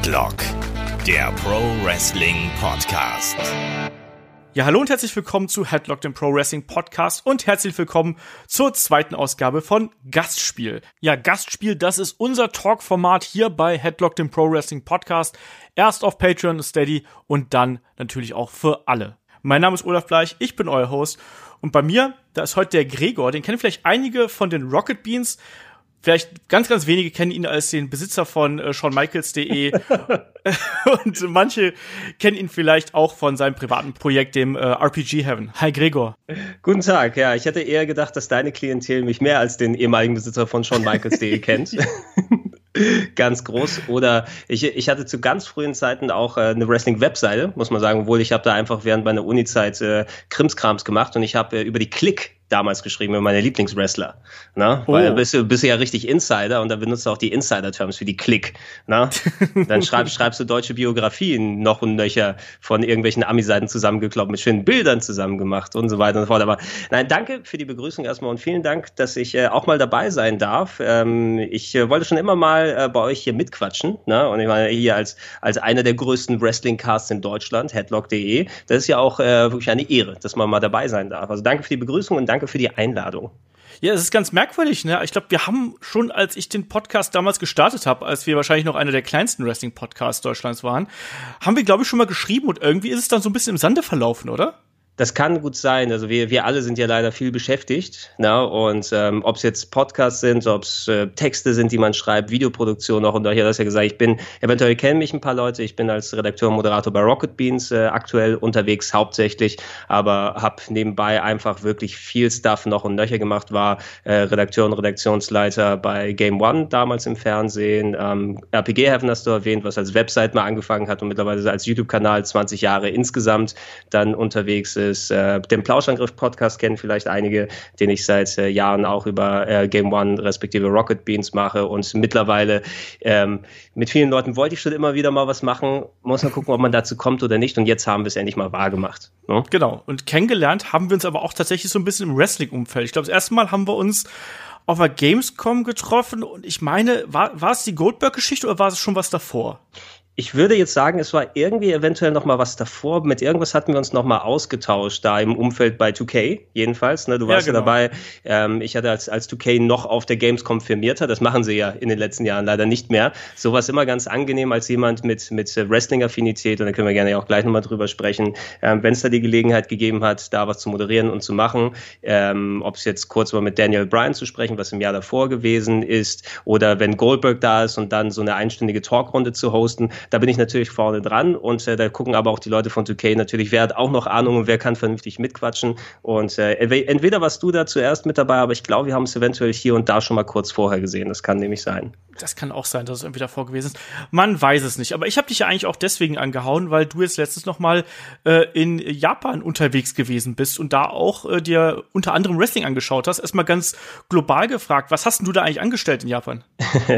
Headlock, der Pro Wrestling Podcast. Ja, hallo und herzlich willkommen zu Headlock, dem Pro Wrestling Podcast und herzlich willkommen zur zweiten Ausgabe von Gastspiel. Ja, Gastspiel, das ist unser Talk-Format hier bei Headlock, dem Pro Wrestling Podcast. Erst auf Patreon, Steady und dann natürlich auch für alle. Mein Name ist Olaf Bleich, ich bin euer Host und bei mir, da ist heute der Gregor, den kennen vielleicht einige von den Rocket Beans Vielleicht ganz, ganz wenige kennen ihn als den Besitzer von äh, ShawnMichaels.de und manche kennen ihn vielleicht auch von seinem privaten Projekt, dem äh, RPG Heaven. Hi Gregor. Guten Tag, ja, ich hätte eher gedacht, dass deine Klientel mich mehr als den ehemaligen Besitzer von ShawnMichaels.de kennt. ganz groß. Oder ich, ich hatte zu ganz frühen Zeiten auch äh, eine Wrestling-Webseite, muss man sagen, obwohl ich habe da einfach während meiner Uni-Zeit äh, Krimskrams gemacht und ich habe äh, über die Klick damals geschrieben über meine Lieblingswrestler. Ne? Oh. Weil bist du bist ja richtig Insider und da benutzt du auch die Insider-Terms für die Klick. Ne? Dann schreib, schreibst du deutsche Biografien noch und nöcher von irgendwelchen Ami-Seiten zusammengekloppt, mit schönen Bildern zusammen gemacht und so weiter und so fort. Aber nein, danke für die Begrüßung erstmal und vielen Dank, dass ich äh, auch mal dabei sein darf. Ähm, ich äh, wollte schon immer mal äh, bei euch hier mitquatschen. Ne? Und ich meine, hier als, als einer der größten Wrestling-Casts in Deutschland, headlock.de, das ist ja auch äh, wirklich eine Ehre, dass man mal dabei sein darf. Also danke für die Begrüßung und danke danke für die Einladung. Ja, es ist ganz merkwürdig, ne? Ich glaube, wir haben schon, als ich den Podcast damals gestartet habe, als wir wahrscheinlich noch einer der kleinsten Wrestling-Podcasts Deutschlands waren, haben wir, glaube ich, schon mal geschrieben und irgendwie ist es dann so ein bisschen im Sande verlaufen, oder? Das kann gut sein. Also wir, wir alle sind ja leider viel beschäftigt. Ne? Und ähm, ob es jetzt Podcasts sind, ob es äh, Texte sind, die man schreibt, Videoproduktion noch. Und ich habe das ja gesagt, ich bin, eventuell kennen mich ein paar Leute. Ich bin als Redakteur und Moderator bei Rocket Beans äh, aktuell unterwegs hauptsächlich, aber habe nebenbei einfach wirklich viel Stuff noch und nöcher gemacht. War äh, Redakteur und Redaktionsleiter bei Game One damals im Fernsehen. Ähm, RPG Heaven hast du erwähnt, was als Website mal angefangen hat und mittlerweile als YouTube-Kanal 20 Jahre insgesamt dann unterwegs ist ist. Äh, den Plauschangriff-Podcast kennen vielleicht einige, den ich seit äh, Jahren auch über äh, Game One respektive Rocket Beans mache. Und mittlerweile ähm, mit vielen Leuten wollte ich schon immer wieder mal was machen. Muss man gucken, ob man dazu kommt oder nicht. Und jetzt haben wir es endlich mal wahr gemacht. Ne? Genau. Und kennengelernt haben wir uns aber auch tatsächlich so ein bisschen im Wrestling-Umfeld. Ich glaube, das erste Mal haben wir uns auf der Gamescom getroffen und ich meine, war, war es die Goldberg-Geschichte oder war es schon was davor? Ich würde jetzt sagen, es war irgendwie eventuell noch mal was davor. Mit irgendwas hatten wir uns noch mal ausgetauscht, da im Umfeld bei 2K jedenfalls. Ne? Du warst ja, genau. ja dabei. Ähm, ich hatte als, als 2K noch auf der Gamescom firmiert. Das machen sie ja in den letzten Jahren leider nicht mehr. Sowas immer ganz angenehm als jemand mit, mit Wrestling-Affinität. Und da können wir gerne auch gleich noch mal drüber sprechen. Ähm, Wenn es da die Gelegenheit gegeben hat, da was zu moderieren und zu machen. Ähm, Ob es jetzt kurz mal mit Daniel Bryan zu sprechen, was im Jahr davor gewesen ist. Oder wenn Goldberg da ist und dann so eine einstündige Talkrunde zu hosten da bin ich natürlich vorne dran und äh, da gucken aber auch die Leute von 2K natürlich, wer hat auch noch Ahnung und wer kann vernünftig mitquatschen. Und äh, entweder warst du da zuerst mit dabei, aber ich glaube, wir haben es eventuell hier und da schon mal kurz vorher gesehen. Das kann nämlich sein. Das kann auch sein, dass es irgendwie davor gewesen ist. Man weiß es nicht. Aber ich habe dich ja eigentlich auch deswegen angehauen, weil du jetzt letztens noch mal äh, in Japan unterwegs gewesen bist und da auch äh, dir unter anderem Wrestling angeschaut hast. Erstmal ganz global gefragt, was hast denn du da eigentlich angestellt in Japan?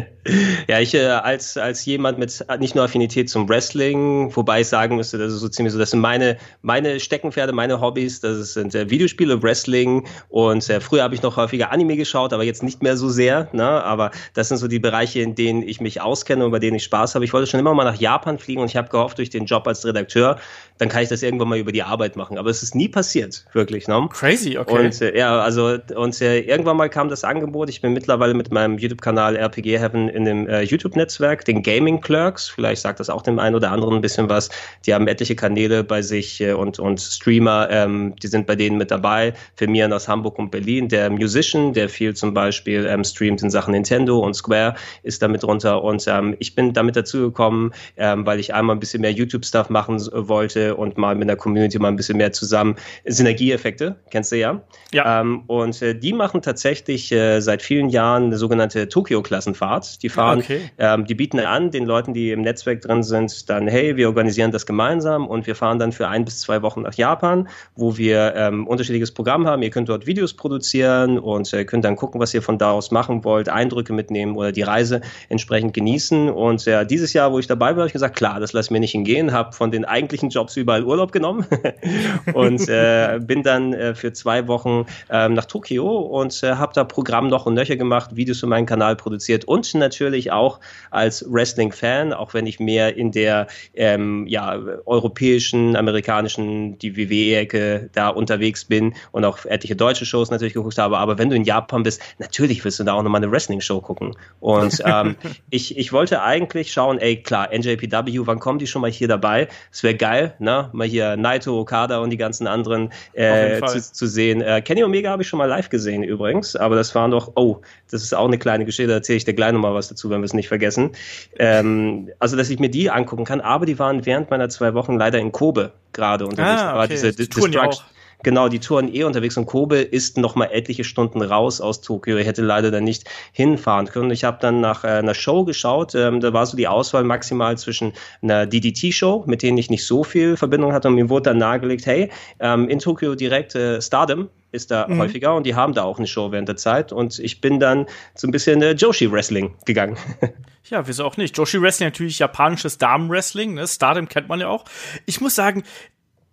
ja, ich äh, als, als jemand mit nicht nur Affinität zum Wrestling, wobei ich sagen müsste, das ist so ziemlich so, das sind meine, meine Steckenpferde, meine Hobbys, das sind äh, Videospiele, Wrestling und äh, früher habe ich noch häufiger Anime geschaut, aber jetzt nicht mehr so sehr, ne? aber das sind so die Bereiche, in denen ich mich auskenne und bei denen ich Spaß habe. Ich wollte schon immer mal nach Japan fliegen und ich habe gehofft, durch den Job als Redakteur, dann kann ich das irgendwann mal über die Arbeit machen. Aber es ist nie passiert, wirklich. Ne? Crazy, okay. Und äh, ja, also und äh, irgendwann mal kam das Angebot. Ich bin mittlerweile mit meinem YouTube-Kanal RPG Heaven in dem äh, YouTube-Netzwerk, den Gaming Clerks. Vielleicht sagt das auch dem einen oder anderen ein bisschen was. Die haben etliche Kanäle bei sich äh, und, und Streamer, ähm, die sind bei denen mit dabei. Firmieren aus Hamburg und Berlin. Der Musician, der viel zum Beispiel ähm, streamt in Sachen Nintendo und Square, ist damit drunter. Und ähm, ich bin damit dazugekommen, ähm, weil ich einmal ein bisschen mehr YouTube-Stuff machen wollte und mal mit der Community mal ein bisschen mehr zusammen. Synergieeffekte, kennst du ja? Ja. Ähm, und äh, die machen tatsächlich äh, seit vielen Jahren eine sogenannte Tokio-Klassenfahrt. Die fahren, okay. ähm, die bieten an, den Leuten, die im Netzwerk drin sind, dann, hey, wir organisieren das gemeinsam und wir fahren dann für ein bis zwei Wochen nach Japan, wo wir ähm, unterschiedliches Programm haben. Ihr könnt dort Videos produzieren und äh, könnt dann gucken, was ihr von da aus machen wollt, Eindrücke mitnehmen oder die Reise entsprechend genießen. Und ja, dieses Jahr, wo ich dabei war, habe ich gesagt, klar, das lasse mir nicht hingehen, habe von den eigentlichen Jobs überall Urlaub genommen und äh, bin dann äh, für zwei Wochen ähm, nach Tokio und äh, habe da Programm noch und nöcher gemacht, Videos für meinen Kanal produziert und natürlich auch als Wrestling-Fan, auch wenn ich mehr in der ähm, ja, europäischen, amerikanischen, die WWE-Ecke da unterwegs bin und auch etliche deutsche Shows natürlich geguckt habe. Aber wenn du in Japan bist, natürlich willst du da auch nochmal eine Wrestling-Show gucken. Und ähm, ich, ich wollte eigentlich schauen, ey, klar, NJPW, wann kommen die schon mal hier dabei? Es wäre geil, ne? Mal hier Naito, Okada und die ganzen anderen äh, zu, zu, sehen. Äh, Kenny Omega habe ich schon mal live gesehen übrigens, aber das war noch, oh, das ist auch eine kleine Geschichte, da erzähle ich dir gleich nochmal was dazu, wenn wir es nicht vergessen. Ähm, also, dass ich mir die angucken kann, aber die waren während meiner zwei Wochen leider in Kobe gerade unterwegs. Ah, okay. diese die Destruction, Genau, die Touren eh unterwegs und Kobe ist noch mal etliche Stunden raus aus Tokio. Er hätte leider dann nicht hinfahren können. Ich habe dann nach äh, einer Show geschaut. Ähm, da war so die Auswahl maximal zwischen einer DDT-Show, mit denen ich nicht so viel Verbindung hatte. Und mir wurde dann nahegelegt, hey, ähm, in Tokio direkt äh, Stardom ist da mhm. häufiger und die haben da auch eine Show während der Zeit. Und ich bin dann so ein bisschen äh, Joshi-Wrestling gegangen. Ja, wieso auch nicht? Joshi Wrestling natürlich japanisches Damen-Wrestling, ne? Stardom kennt man ja auch. Ich muss sagen,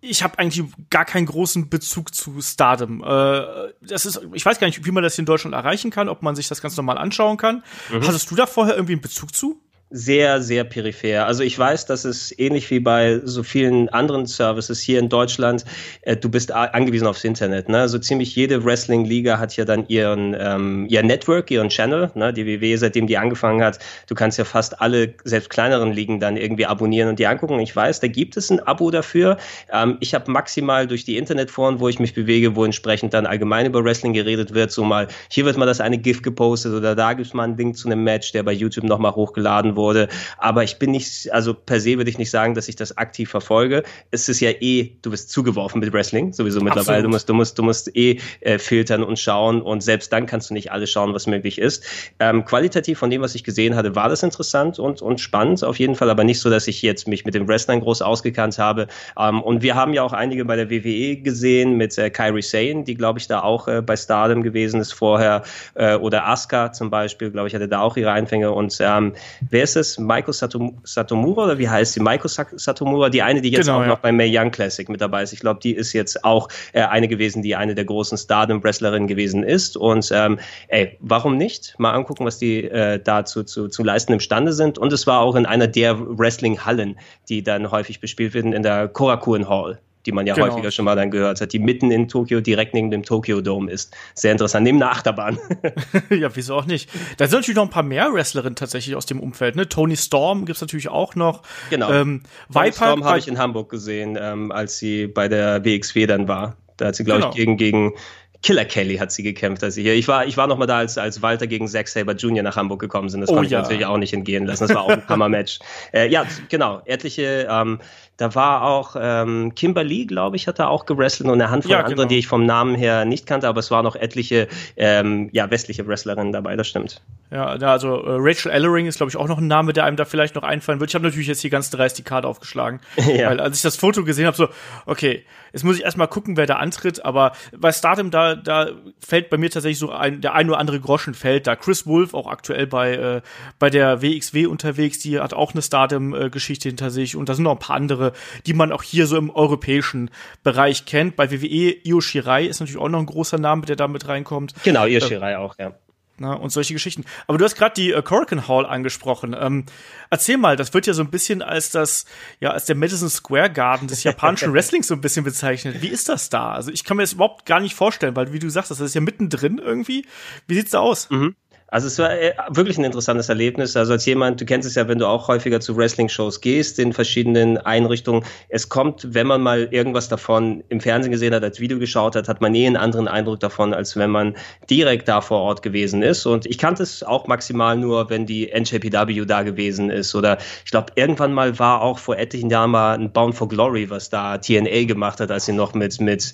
ich habe eigentlich gar keinen großen Bezug zu Stardom. Äh, das ist, ich weiß gar nicht, wie man das hier in Deutschland erreichen kann, ob man sich das ganz normal anschauen kann. Mhm. Hattest du da vorher irgendwie einen Bezug zu? Sehr, sehr peripher. Also ich weiß, dass es ähnlich wie bei so vielen anderen Services hier in Deutschland, äh, du bist angewiesen aufs Internet. Ne? So ziemlich jede Wrestling-Liga hat ja dann ihren ähm, ihr Network, ihren Channel. Ne? Die WWE, seitdem die angefangen hat, du kannst ja fast alle, selbst kleineren Ligen dann irgendwie abonnieren und die angucken. Ich weiß, da gibt es ein Abo dafür. Ähm, ich habe maximal durch die Internetforen, wo ich mich bewege, wo entsprechend dann allgemein über Wrestling geredet wird, so mal, hier wird mal das eine GIF gepostet oder da gibt es mal einen Link zu einem Match, der bei YouTube nochmal hochgeladen wurde wurde. Aber ich bin nicht, also per se würde ich nicht sagen, dass ich das aktiv verfolge. Es ist ja eh, du bist zugeworfen mit Wrestling, sowieso mittlerweile. Du musst, du musst, du musst eh äh, filtern und schauen und selbst dann kannst du nicht alles schauen, was möglich ist. Ähm, qualitativ von dem, was ich gesehen hatte, war das interessant und, und spannend auf jeden Fall, aber nicht so, dass ich jetzt mich mit dem Wrestlern groß ausgekannt habe. Ähm, und wir haben ja auch einige bei der WWE gesehen mit äh, Kyrie Sane, die glaube ich da auch äh, bei Stardom gewesen ist vorher, äh, oder Asuka zum Beispiel, glaube ich, hatte da auch ihre Einfänge. Und ähm, wer ist es? Maiko Satom Satomura oder wie heißt sie? Maiko Satomura, die eine, die jetzt genau, auch ja. noch beim Mae Young Classic mit dabei ist. Ich glaube, die ist jetzt auch äh, eine gewesen, die eine der großen Stardom-Wrestlerinnen gewesen ist. Und ähm, ey, warum nicht? Mal angucken, was die äh, da zu, zu, zu leisten imstande sind. Und es war auch in einer der Wrestling-Hallen, die dann häufig bespielt werden, in der Korakuen Hall die man ja genau. häufiger schon mal dann gehört hat, die mitten in Tokio, direkt neben dem Tokyo Dome ist. Sehr interessant, neben der Achterbahn. ja, wieso auch nicht. Da sind natürlich noch ein paar mehr Wrestlerinnen tatsächlich aus dem Umfeld. Ne? Tony Storm gibt's natürlich auch noch. Genau. Ähm, Tony Storm habe ich in Hamburg gesehen, ähm, als sie bei der WXW dann war. Da hat sie, glaube genau. ich, gegen, gegen Killer Kelly hat sie gekämpft, als sie hier. Ich war, ich war noch mal da, als, als Walter gegen Zack Saber Jr. nach Hamburg gekommen sind. Das oh, konnte ja. ich natürlich auch nicht entgehen lassen. Das war auch ein Hammer-Match. Äh, ja, genau. Etliche ähm, da war auch ähm, Kimberly, glaube ich, hat da auch gewrestelt und eine Handvoll ja, anderen, genau. die ich vom Namen her nicht kannte, aber es waren noch etliche ähm, ja, westliche Wrestlerinnen dabei, das stimmt. Ja, also äh, Rachel Ellering ist, glaube ich, auch noch ein Name, der einem da vielleicht noch einfallen wird. Ich habe natürlich jetzt hier ganz dreist die Karte aufgeschlagen. ja. Weil als ich das Foto gesehen habe, so, okay, jetzt muss ich erstmal gucken, wer da antritt, aber bei Stardom, da, da fällt bei mir tatsächlich so ein, der ein oder andere Groschen fällt da. Chris Wolf, auch aktuell bei, äh, bei der WXW unterwegs, die hat auch eine Stardom-Geschichte hinter sich und da sind noch ein paar andere die man auch hier so im europäischen Bereich kennt. Bei WWE Io Shirai ist natürlich auch noch ein großer Name, der da mit reinkommt. Genau, Io äh, Shirai äh, auch, ja. Na, und solche Geschichten. Aber du hast gerade die äh, Corrigan Hall angesprochen. Ähm, erzähl mal, das wird ja so ein bisschen als das, ja, als der Madison Square Garden des japanischen Wrestlings so ein bisschen bezeichnet. Wie ist das da? Also ich kann mir das überhaupt gar nicht vorstellen, weil wie du sagst, das ist ja mittendrin irgendwie. Wie sieht's da aus? Mhm. Also es war äh, wirklich ein interessantes Erlebnis. Also als jemand, du kennst es ja, wenn du auch häufiger zu Wrestling-Shows gehst, in verschiedenen Einrichtungen. Es kommt, wenn man mal irgendwas davon im Fernsehen gesehen hat, als Video geschaut hat, hat man eh einen anderen Eindruck davon, als wenn man direkt da vor Ort gewesen ist. Und ich kannte es auch maximal nur, wenn die NJPW da gewesen ist. Oder ich glaube, irgendwann mal war auch vor etlichen Jahren mal ein Bound for Glory, was da TNA gemacht hat, als sie noch mit, mit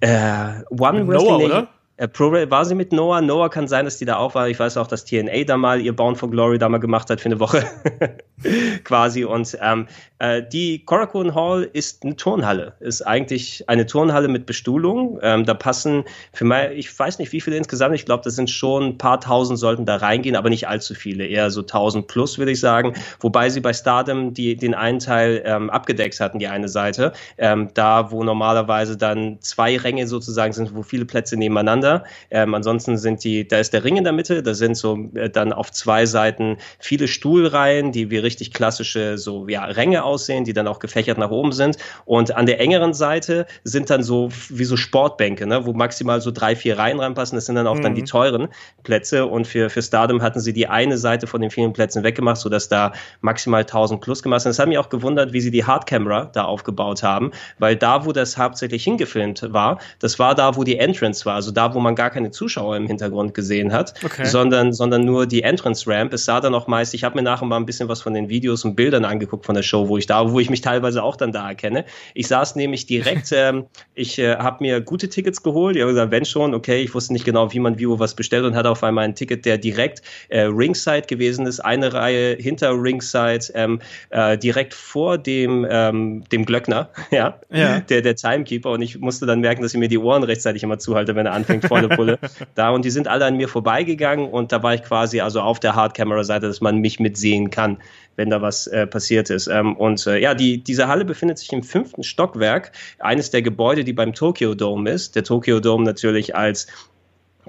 äh, One Wrestling. Noah, oder? Äh, ProRace, war sie mit Noah? Noah kann sein, dass die da auch war. Ich weiß auch, dass TNA da mal ihr Bound for Glory da mal gemacht hat für eine Woche. Quasi. Und ähm, äh, die Korakuen Hall ist eine Turnhalle. Ist eigentlich eine Turnhalle mit Bestuhlung. Ähm, da passen für mich, ich weiß nicht, wie viele insgesamt. Ich glaube, das sind schon ein paar tausend sollten da reingehen, aber nicht allzu viele. Eher so tausend plus, würde ich sagen. Wobei sie bei Stardom die, den einen Teil ähm, abgedeckt hatten, die eine Seite. Ähm, da, wo normalerweise dann zwei Ränge sozusagen sind, wo viele Plätze nebeneinander. Ähm, ansonsten sind die, da ist der Ring in der Mitte, da sind so äh, dann auf zwei Seiten viele Stuhlreihen, die wie richtig klassische so ja, Ränge aussehen, die dann auch gefächert nach oben sind. Und an der engeren Seite sind dann so wie so Sportbänke, ne, wo maximal so drei, vier Reihen reinpassen. Das sind dann auch mhm. dann die mhm. teuren Plätze. Und für, für Stardom hatten sie die eine Seite von den vielen Plätzen weggemacht, sodass da maximal 1000 plus gemacht sind. Das hat mich auch gewundert, wie sie die Hardcamera da aufgebaut haben, weil da, wo das hauptsächlich hingefilmt war, das war da, wo die Entrance war, also da, wo man gar keine Zuschauer im Hintergrund gesehen hat, okay. sondern, sondern nur die Entrance Ramp. Es sah dann auch meist, ich habe mir nachher mal ein bisschen was von den Videos und Bildern angeguckt von der Show, wo ich da, wo ich mich teilweise auch dann da erkenne. Ich saß nämlich direkt, ähm, ich äh, habe mir gute Tickets geholt, ich habe gesagt, wenn schon, okay, ich wusste nicht genau, wie man wie wo was bestellt und hatte auf einmal ein Ticket, der direkt äh, Ringside gewesen ist, eine Reihe hinter Ringside, ähm, äh, direkt vor dem, ähm, dem Glöckner, ja, ja. Der, der Timekeeper und ich musste dann merken, dass ich mir die Ohren rechtzeitig immer zuhalte, wenn er anfängt, volle Pulle. da und die sind alle an mir vorbeigegangen und da war ich quasi also auf der Hardcamera-Seite, dass man mich mitsehen kann, wenn da was äh, passiert ist. Ähm, und äh, ja, die, diese Halle befindet sich im fünften Stockwerk, eines der Gebäude, die beim Tokyo Dome ist. Der Tokyo Dome natürlich als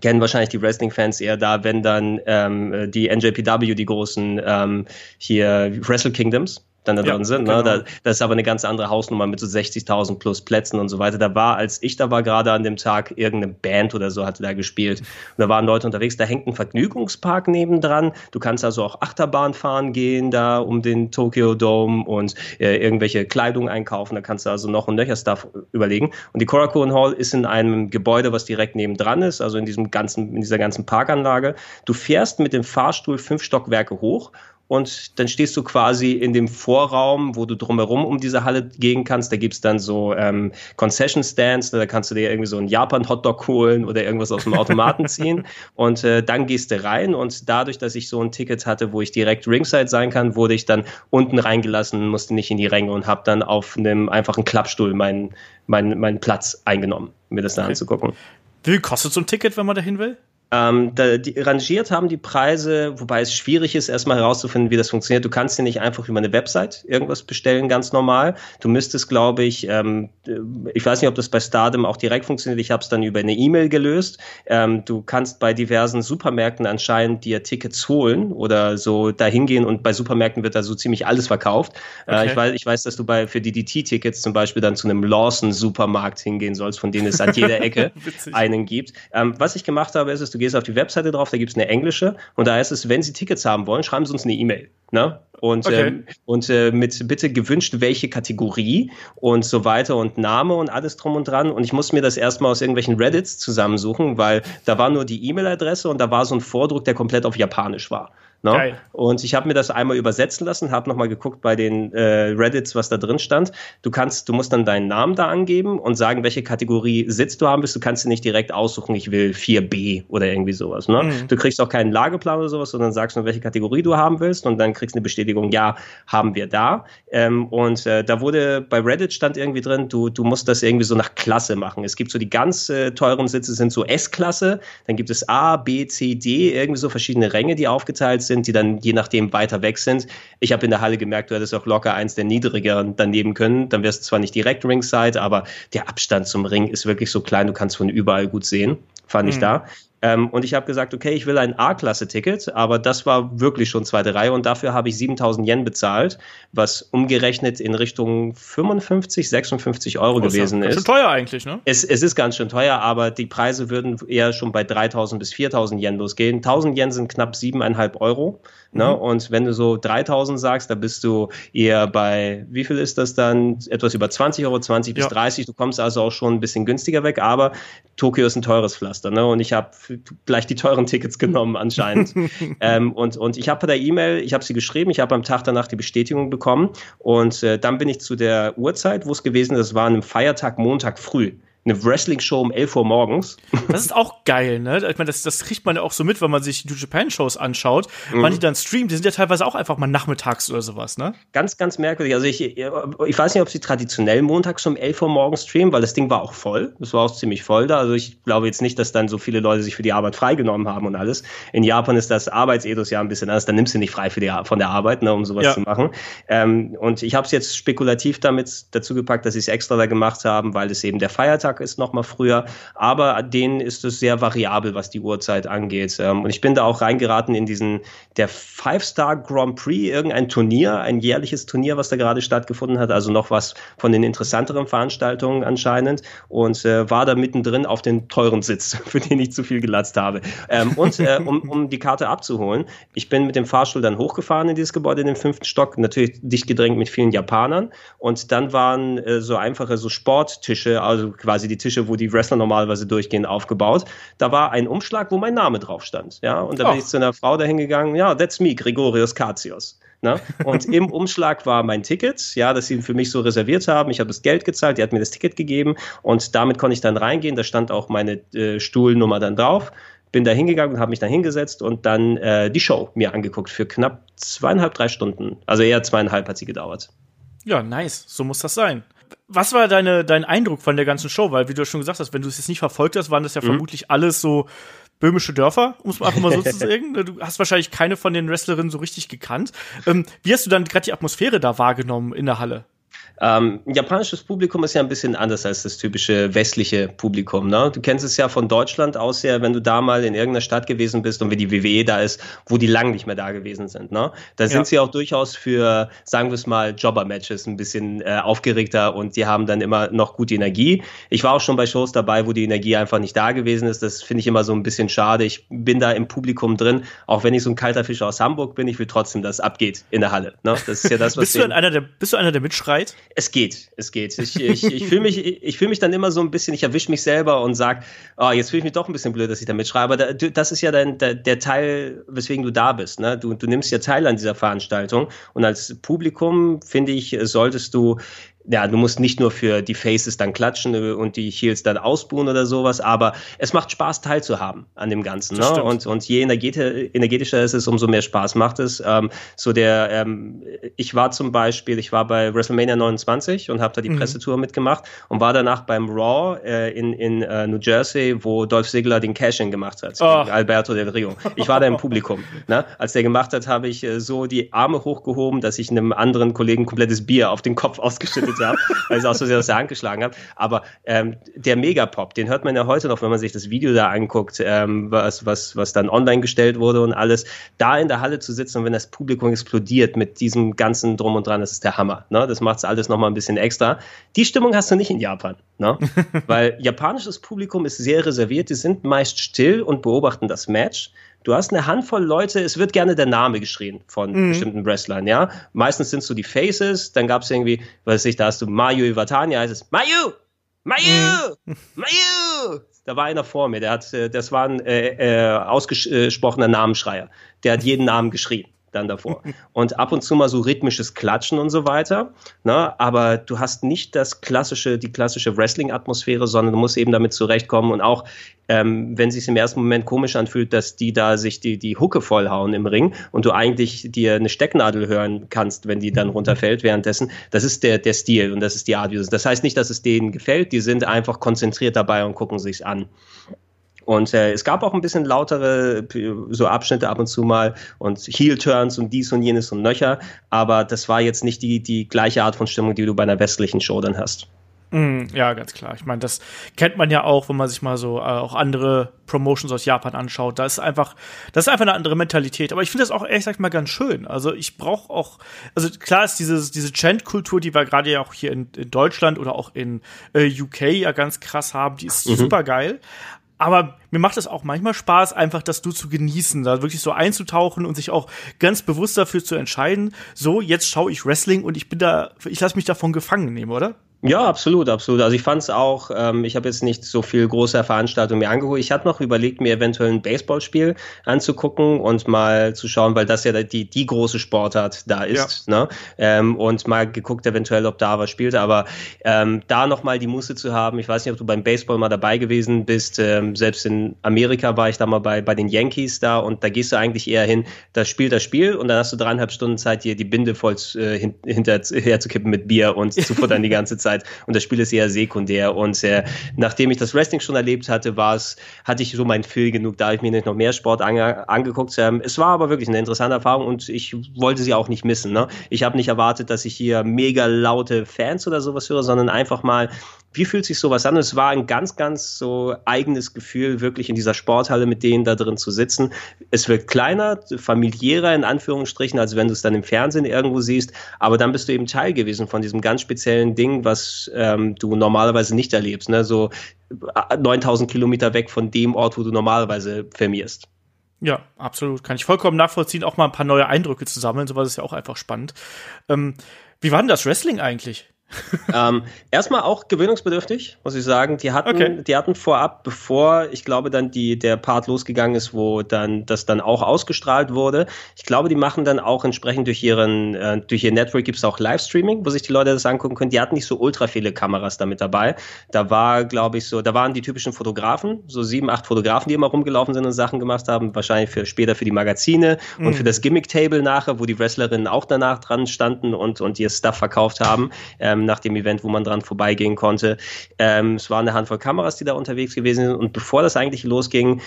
kennen wahrscheinlich die Wrestling-Fans eher da, wenn dann ähm, die NJPW, die großen ähm, hier Wrestle Kingdoms, dann da ja, drin sind. Ne? Genau. Da, das ist aber eine ganz andere Hausnummer mit so 60.000 plus Plätzen und so weiter. Da war, als ich da war, gerade an dem Tag, irgendeine Band oder so hatte da gespielt. Und da waren Leute unterwegs. Da hängt ein Vergnügungspark nebendran. Du kannst also auch Achterbahn fahren gehen da um den Tokyo Dome und äh, irgendwelche Kleidung einkaufen. Da kannst du also noch ein nöcher Stuff überlegen. Und die Korakuen Hall ist in einem Gebäude, was direkt nebendran ist, also in diesem ganzen, in dieser ganzen Parkanlage. Du fährst mit dem Fahrstuhl fünf Stockwerke hoch und dann stehst du quasi in dem Vorraum, wo du drumherum um diese Halle gehen kannst. Da gibt's dann so ähm, Concession Stands, da kannst du dir irgendwie so einen Japan-Hotdog holen oder irgendwas aus dem Automaten ziehen. Und äh, dann gehst du rein und dadurch, dass ich so ein Ticket hatte, wo ich direkt Ringside sein kann, wurde ich dann unten reingelassen, musste nicht in die Ränge und habe dann auf einem einfachen Klappstuhl meinen, meinen, meinen Platz eingenommen, mir das okay. anzugucken. Wie kostet so ein Ticket, wenn man dahin will? Ähm, da, die, rangiert haben die Preise, wobei es schwierig ist, erstmal herauszufinden, wie das funktioniert. Du kannst dir nicht einfach über eine Website irgendwas bestellen, ganz normal. Du müsstest, glaube ich, ähm, ich weiß nicht, ob das bei Stardom auch direkt funktioniert. Ich habe es dann über eine E-Mail gelöst. Ähm, du kannst bei diversen Supermärkten anscheinend dir Tickets holen oder so dahin gehen und bei Supermärkten wird da so ziemlich alles verkauft. Äh, okay. Äh, ich, weiß, ich weiß, dass du bei für DDT-Tickets zum Beispiel dann zu einem Lawson-Supermarkt hingehen sollst, von denen es an jeder Ecke einen gibt. Ähm, was ich gemacht habe, ist, dass du gehst auf die Webseite drauf, da gibt es eine englische und da heißt es, wenn Sie Tickets haben wollen, schreiben Sie uns eine E-Mail. Ne? Und, okay. ähm, und äh, mit bitte gewünscht, welche Kategorie und so weiter und Name und alles drum und dran. Und ich muss mir das erstmal aus irgendwelchen Reddits zusammensuchen, weil da war nur die E-Mail-Adresse und da war so ein Vordruck, der komplett auf Japanisch war. Ne? Und ich habe mir das einmal übersetzen lassen, habe nochmal geguckt bei den äh, Reddits, was da drin stand. Du kannst, du musst dann deinen Namen da angeben und sagen, welche Kategorie Sitz du haben willst. Du kannst dir nicht direkt aussuchen, ich will 4b oder irgendwie sowas. Ne? Mhm. Du kriegst auch keinen Lageplan oder sowas, sondern sagst nur, welche Kategorie du haben willst und dann kriegst du eine Bestätigung, ja, haben wir da. Ähm, und äh, da wurde bei Reddit stand irgendwie drin, du, du musst das irgendwie so nach Klasse machen. Es gibt so die ganz äh, teuren Sitze sind so S-Klasse, dann gibt es A, B, C, D, irgendwie so verschiedene Ränge, die aufgeteilt sind sind, die dann je nachdem weiter weg sind. Ich habe in der Halle gemerkt, du hättest auch locker eins der niedrigeren daneben können. Dann wärst du zwar nicht direkt Ringside, aber der Abstand zum Ring ist wirklich so klein, du kannst von überall gut sehen. Fand mhm. ich da. Ähm, und ich habe gesagt, okay, ich will ein A-Klasse-Ticket, aber das war wirklich schon zweite Reihe und dafür habe ich 7000 Yen bezahlt, was umgerechnet in Richtung 55, 56 Euro oh, gewesen ist. Ganz schön teuer eigentlich, ne? Es, es ist ganz schön teuer, aber die Preise würden eher schon bei 3000 bis 4000 Yen losgehen. 1000 Yen sind knapp 7,5 Euro. Ne? Mhm. Und wenn du so 3000 sagst, da bist du eher bei, wie viel ist das dann? Etwas über 20 Euro, 20 bis ja. 30. Du kommst also auch schon ein bisschen günstiger weg, aber Tokio ist ein teures Pflaster. Ne? Und ich habe gleich die teuren Tickets genommen anscheinend. ähm, und, und ich habe bei der E-Mail, ich habe sie geschrieben, ich habe am Tag danach die Bestätigung bekommen. Und äh, dann bin ich zu der Uhrzeit, wo es gewesen ist, es war an einem Feiertag, Montag früh eine Wrestling-Show um 11 Uhr morgens. Das ist auch geil, ne? Ich meine, das, das kriegt man ja auch so mit, wenn man sich New Japan-Shows anschaut. Mhm. Man die dann streamt, die sind ja teilweise auch einfach mal nachmittags oder sowas, ne? Ganz, ganz merkwürdig. Also ich, ich weiß nicht, ob sie traditionell montags um 11 Uhr morgens streamen, weil das Ding war auch voll. Das war auch ziemlich voll da. Also ich glaube jetzt nicht, dass dann so viele Leute sich für die Arbeit freigenommen haben und alles. In Japan ist das Arbeitsethos ja ein bisschen anders. Dann nimmst du nicht frei für die, von der Arbeit, ne, um sowas ja. zu machen. Ähm, und ich habe es jetzt spekulativ damit dazu gepackt, dass sie es extra da gemacht haben, weil es eben der Feiertag ist noch mal früher. Aber denen ist es sehr variabel, was die Uhrzeit angeht. Ähm, und ich bin da auch reingeraten in diesen, der Five-Star Grand Prix, irgendein Turnier, ein jährliches Turnier, was da gerade stattgefunden hat. Also noch was von den interessanteren Veranstaltungen anscheinend. Und äh, war da mittendrin auf den teuren Sitz, für den ich zu viel gelatzt habe. Ähm, und äh, um, um die Karte abzuholen, ich bin mit dem Fahrstuhl dann hochgefahren in dieses Gebäude in den fünften Stock, natürlich dicht gedrängt mit vielen Japanern. Und dann waren äh, so einfache so Sporttische, also quasi die Tische, wo die Wrestler normalerweise durchgehen, aufgebaut. Da war ein Umschlag, wo mein Name drauf stand. Ja, und da bin ich zu einer Frau dahin gegangen, ja, that's me, Gregorius Katios. Ne? Und im Umschlag war mein Ticket, ja, das sie für mich so reserviert haben. Ich habe das Geld gezahlt, die hat mir das Ticket gegeben und damit konnte ich dann reingehen. Da stand auch meine äh, Stuhlnummer dann drauf. Bin da hingegangen und habe mich dann hingesetzt und dann äh, die Show mir angeguckt für knapp zweieinhalb, drei Stunden. Also eher zweieinhalb hat sie gedauert. Ja, nice. So muss das sein. Was war deine, dein Eindruck von der ganzen Show? Weil, wie du schon gesagt hast, wenn du es jetzt nicht verfolgt hast, waren das ja mhm. vermutlich alles so böhmische Dörfer, um es einfach mal so zu sagen. Du hast wahrscheinlich keine von den Wrestlerinnen so richtig gekannt. Ähm, wie hast du dann gerade die Atmosphäre da wahrgenommen in der Halle? Ähm, japanisches Publikum ist ja ein bisschen anders als das typische westliche Publikum. Ne? Du kennst es ja von Deutschland aus ja, wenn du da mal in irgendeiner Stadt gewesen bist und wie die WWE da ist, wo die lang nicht mehr da gewesen sind. Ne? Da sind ja. sie auch durchaus für, sagen wir es mal, Jobber-Matches ein bisschen äh, aufgeregter und die haben dann immer noch gute Energie. Ich war auch schon bei Shows dabei, wo die Energie einfach nicht da gewesen ist. Das finde ich immer so ein bisschen schade. Ich bin da im Publikum drin, auch wenn ich so ein kalter Fisch aus Hamburg bin, ich will trotzdem, dass es abgeht in der Halle. Ne? Das ist ja das, was bist, du einer, der, bist du einer, der mitschreit? Es geht, es geht. Ich, ich, ich fühle mich, ich fühl mich dann immer so ein bisschen, ich erwische mich selber und sage, oh, jetzt fühle ich mich doch ein bisschen blöd, dass ich da mitschreibe. Aber da, das ist ja dein, der, der Teil, weswegen du da bist. Ne? Du, du nimmst ja teil an dieser Veranstaltung. Und als Publikum, finde ich, solltest du ja, du musst nicht nur für die Faces dann klatschen und die Heels dann ausbuhen oder sowas, aber es macht Spaß teilzuhaben an dem Ganzen. Ne? Und, und je energetischer es ist, umso mehr Spaß macht es. Ähm, so der, ähm, ich war zum Beispiel, ich war bei WrestleMania 29 und habe da die mhm. Pressetour mitgemacht und war danach beim Raw äh, in, in uh, New Jersey, wo Dolph Ziggler den Cash-In gemacht hat, oh. Alberto Del Rio. Ich war da im Publikum. Ne? Als der gemacht hat, habe ich äh, so die Arme hochgehoben, dass ich einem anderen Kollegen komplettes Bier auf den Kopf ausgeschüttet gefühlt habe, weil ich auch so sehr aus der Hand geschlagen habe. Aber ähm, der Megapop, den hört man ja heute noch, wenn man sich das Video da anguckt, ähm, was, was, was dann online gestellt wurde und alles. Da in der Halle zu sitzen und wenn das Publikum explodiert mit diesem ganzen Drum und Dran, das ist der Hammer. Ne? Das macht es alles nochmal ein bisschen extra. Die Stimmung hast du nicht in Japan. Ne? weil japanisches Publikum ist sehr reserviert, die sind meist still und beobachten das Match. Du hast eine Handvoll Leute, es wird gerne der Name geschrien von mhm. bestimmten Wrestlern, ja. Meistens sind es so die Faces, dann gab es irgendwie, weiß ich, da hast du Mayu Iwatani, heißt es Mayu! Mayu! Mhm. Mayu! Da war einer vor mir, der hat, äh, das war ein äh, äh, ausgesprochener Namensschreier. Der hat jeden Namen geschrien dann davor. Und ab und zu mal so rhythmisches Klatschen und so weiter. Ne? Aber du hast nicht das klassische, die klassische Wrestling-Atmosphäre, sondern du musst eben damit zurechtkommen und auch, ähm, wenn sich im ersten Moment komisch anfühlt, dass die da sich die, die Hucke vollhauen im Ring und du eigentlich dir eine Stecknadel hören kannst, wenn die dann runterfällt währenddessen. Das ist der, der Stil und das ist die Art, wie das. Das heißt nicht, dass es denen gefällt, die sind einfach konzentriert dabei und gucken sich's an. Und äh, es gab auch ein bisschen lautere so Abschnitte ab und zu mal und Heel-Turns und dies und jenes und nöcher, aber das war jetzt nicht die, die gleiche Art von Stimmung, die du bei einer westlichen Show dann hast. Mm, ja, ganz klar. Ich meine, das kennt man ja auch, wenn man sich mal so äh, auch andere Promotions aus Japan anschaut. Da ist einfach, das ist einfach eine andere Mentalität. Aber ich finde das auch ehrlich gesagt mal ganz schön. Also ich brauche auch, also klar ist dieses, diese Chant-Kultur, die wir gerade ja auch hier in, in, Deutschland oder auch in äh, UK ja ganz krass haben, die ist mhm. super geil aber mir macht es auch manchmal Spaß, einfach das du zu genießen, da wirklich so einzutauchen und sich auch ganz bewusst dafür zu entscheiden, so, jetzt schaue ich Wrestling und ich bin da, ich lasse mich davon gefangen nehmen, oder? Ja, absolut, absolut. Also ich fand es auch, ähm, ich habe jetzt nicht so viel große Veranstaltungen mir angeguckt. Ich hatte noch überlegt, mir eventuell ein Baseballspiel anzugucken und mal zu schauen, weil das ja die, die große Sportart da ist. Ja. Ne? Ähm, und mal geguckt, eventuell, ob da was spielt. Aber ähm, da nochmal die Muße zu haben, ich weiß nicht, ob du beim Baseball mal dabei gewesen bist. Ähm, selbst in Amerika war ich da mal bei, bei den Yankees da und da gehst du eigentlich eher hin, da spielt das Spiel und dann hast du dreieinhalb Stunden Zeit, dir die Binde voll äh, hinterher zu kippen mit Bier und zu futtern die ganze Zeit. Zeit und das Spiel ist eher sekundär. Und äh, nachdem ich das Wrestling schon erlebt hatte, war es, hatte ich so mein Feel genug, da ich mir nicht noch mehr Sport ange angeguckt. Ähm, es war aber wirklich eine interessante Erfahrung und ich wollte sie auch nicht missen. Ne? Ich habe nicht erwartet, dass ich hier mega laute Fans oder sowas höre, sondern einfach mal wie fühlt sich sowas an? Es war ein ganz, ganz so eigenes Gefühl, wirklich in dieser Sporthalle mit denen da drin zu sitzen. Es wird kleiner, familiärer in Anführungsstrichen, als wenn du es dann im Fernsehen irgendwo siehst. Aber dann bist du eben Teil gewesen von diesem ganz speziellen Ding, was ähm, du normalerweise nicht erlebst. Ne? So 9000 äh, Kilometer weg von dem Ort, wo du normalerweise firmierst. Ja, absolut. Kann ich vollkommen nachvollziehen, auch mal ein paar neue Eindrücke zu sammeln. Sowas ist ja auch einfach spannend. Ähm, wie war denn das Wrestling eigentlich? ähm, erstmal auch gewöhnungsbedürftig, muss ich sagen. Die hatten, okay. die hatten vorab, bevor ich glaube dann die, der Part losgegangen ist, wo dann das dann auch ausgestrahlt wurde. Ich glaube, die machen dann auch entsprechend durch ihren, äh, durch ihr Network gibt es auch Livestreaming, wo sich die Leute das angucken können. Die hatten nicht so ultra viele Kameras damit dabei. Da war, glaube ich, so, da waren die typischen Fotografen, so sieben, acht Fotografen, die immer rumgelaufen sind und Sachen gemacht haben, wahrscheinlich für später für die Magazine mhm. und für das Gimmick-Table nachher, wo die Wrestlerinnen auch danach dran standen und, und ihr Stuff verkauft haben. Ähm, nach dem Event, wo man dran vorbeigehen konnte. Ähm, es waren eine Handvoll Kameras, die da unterwegs gewesen sind. Und bevor das eigentlich losging,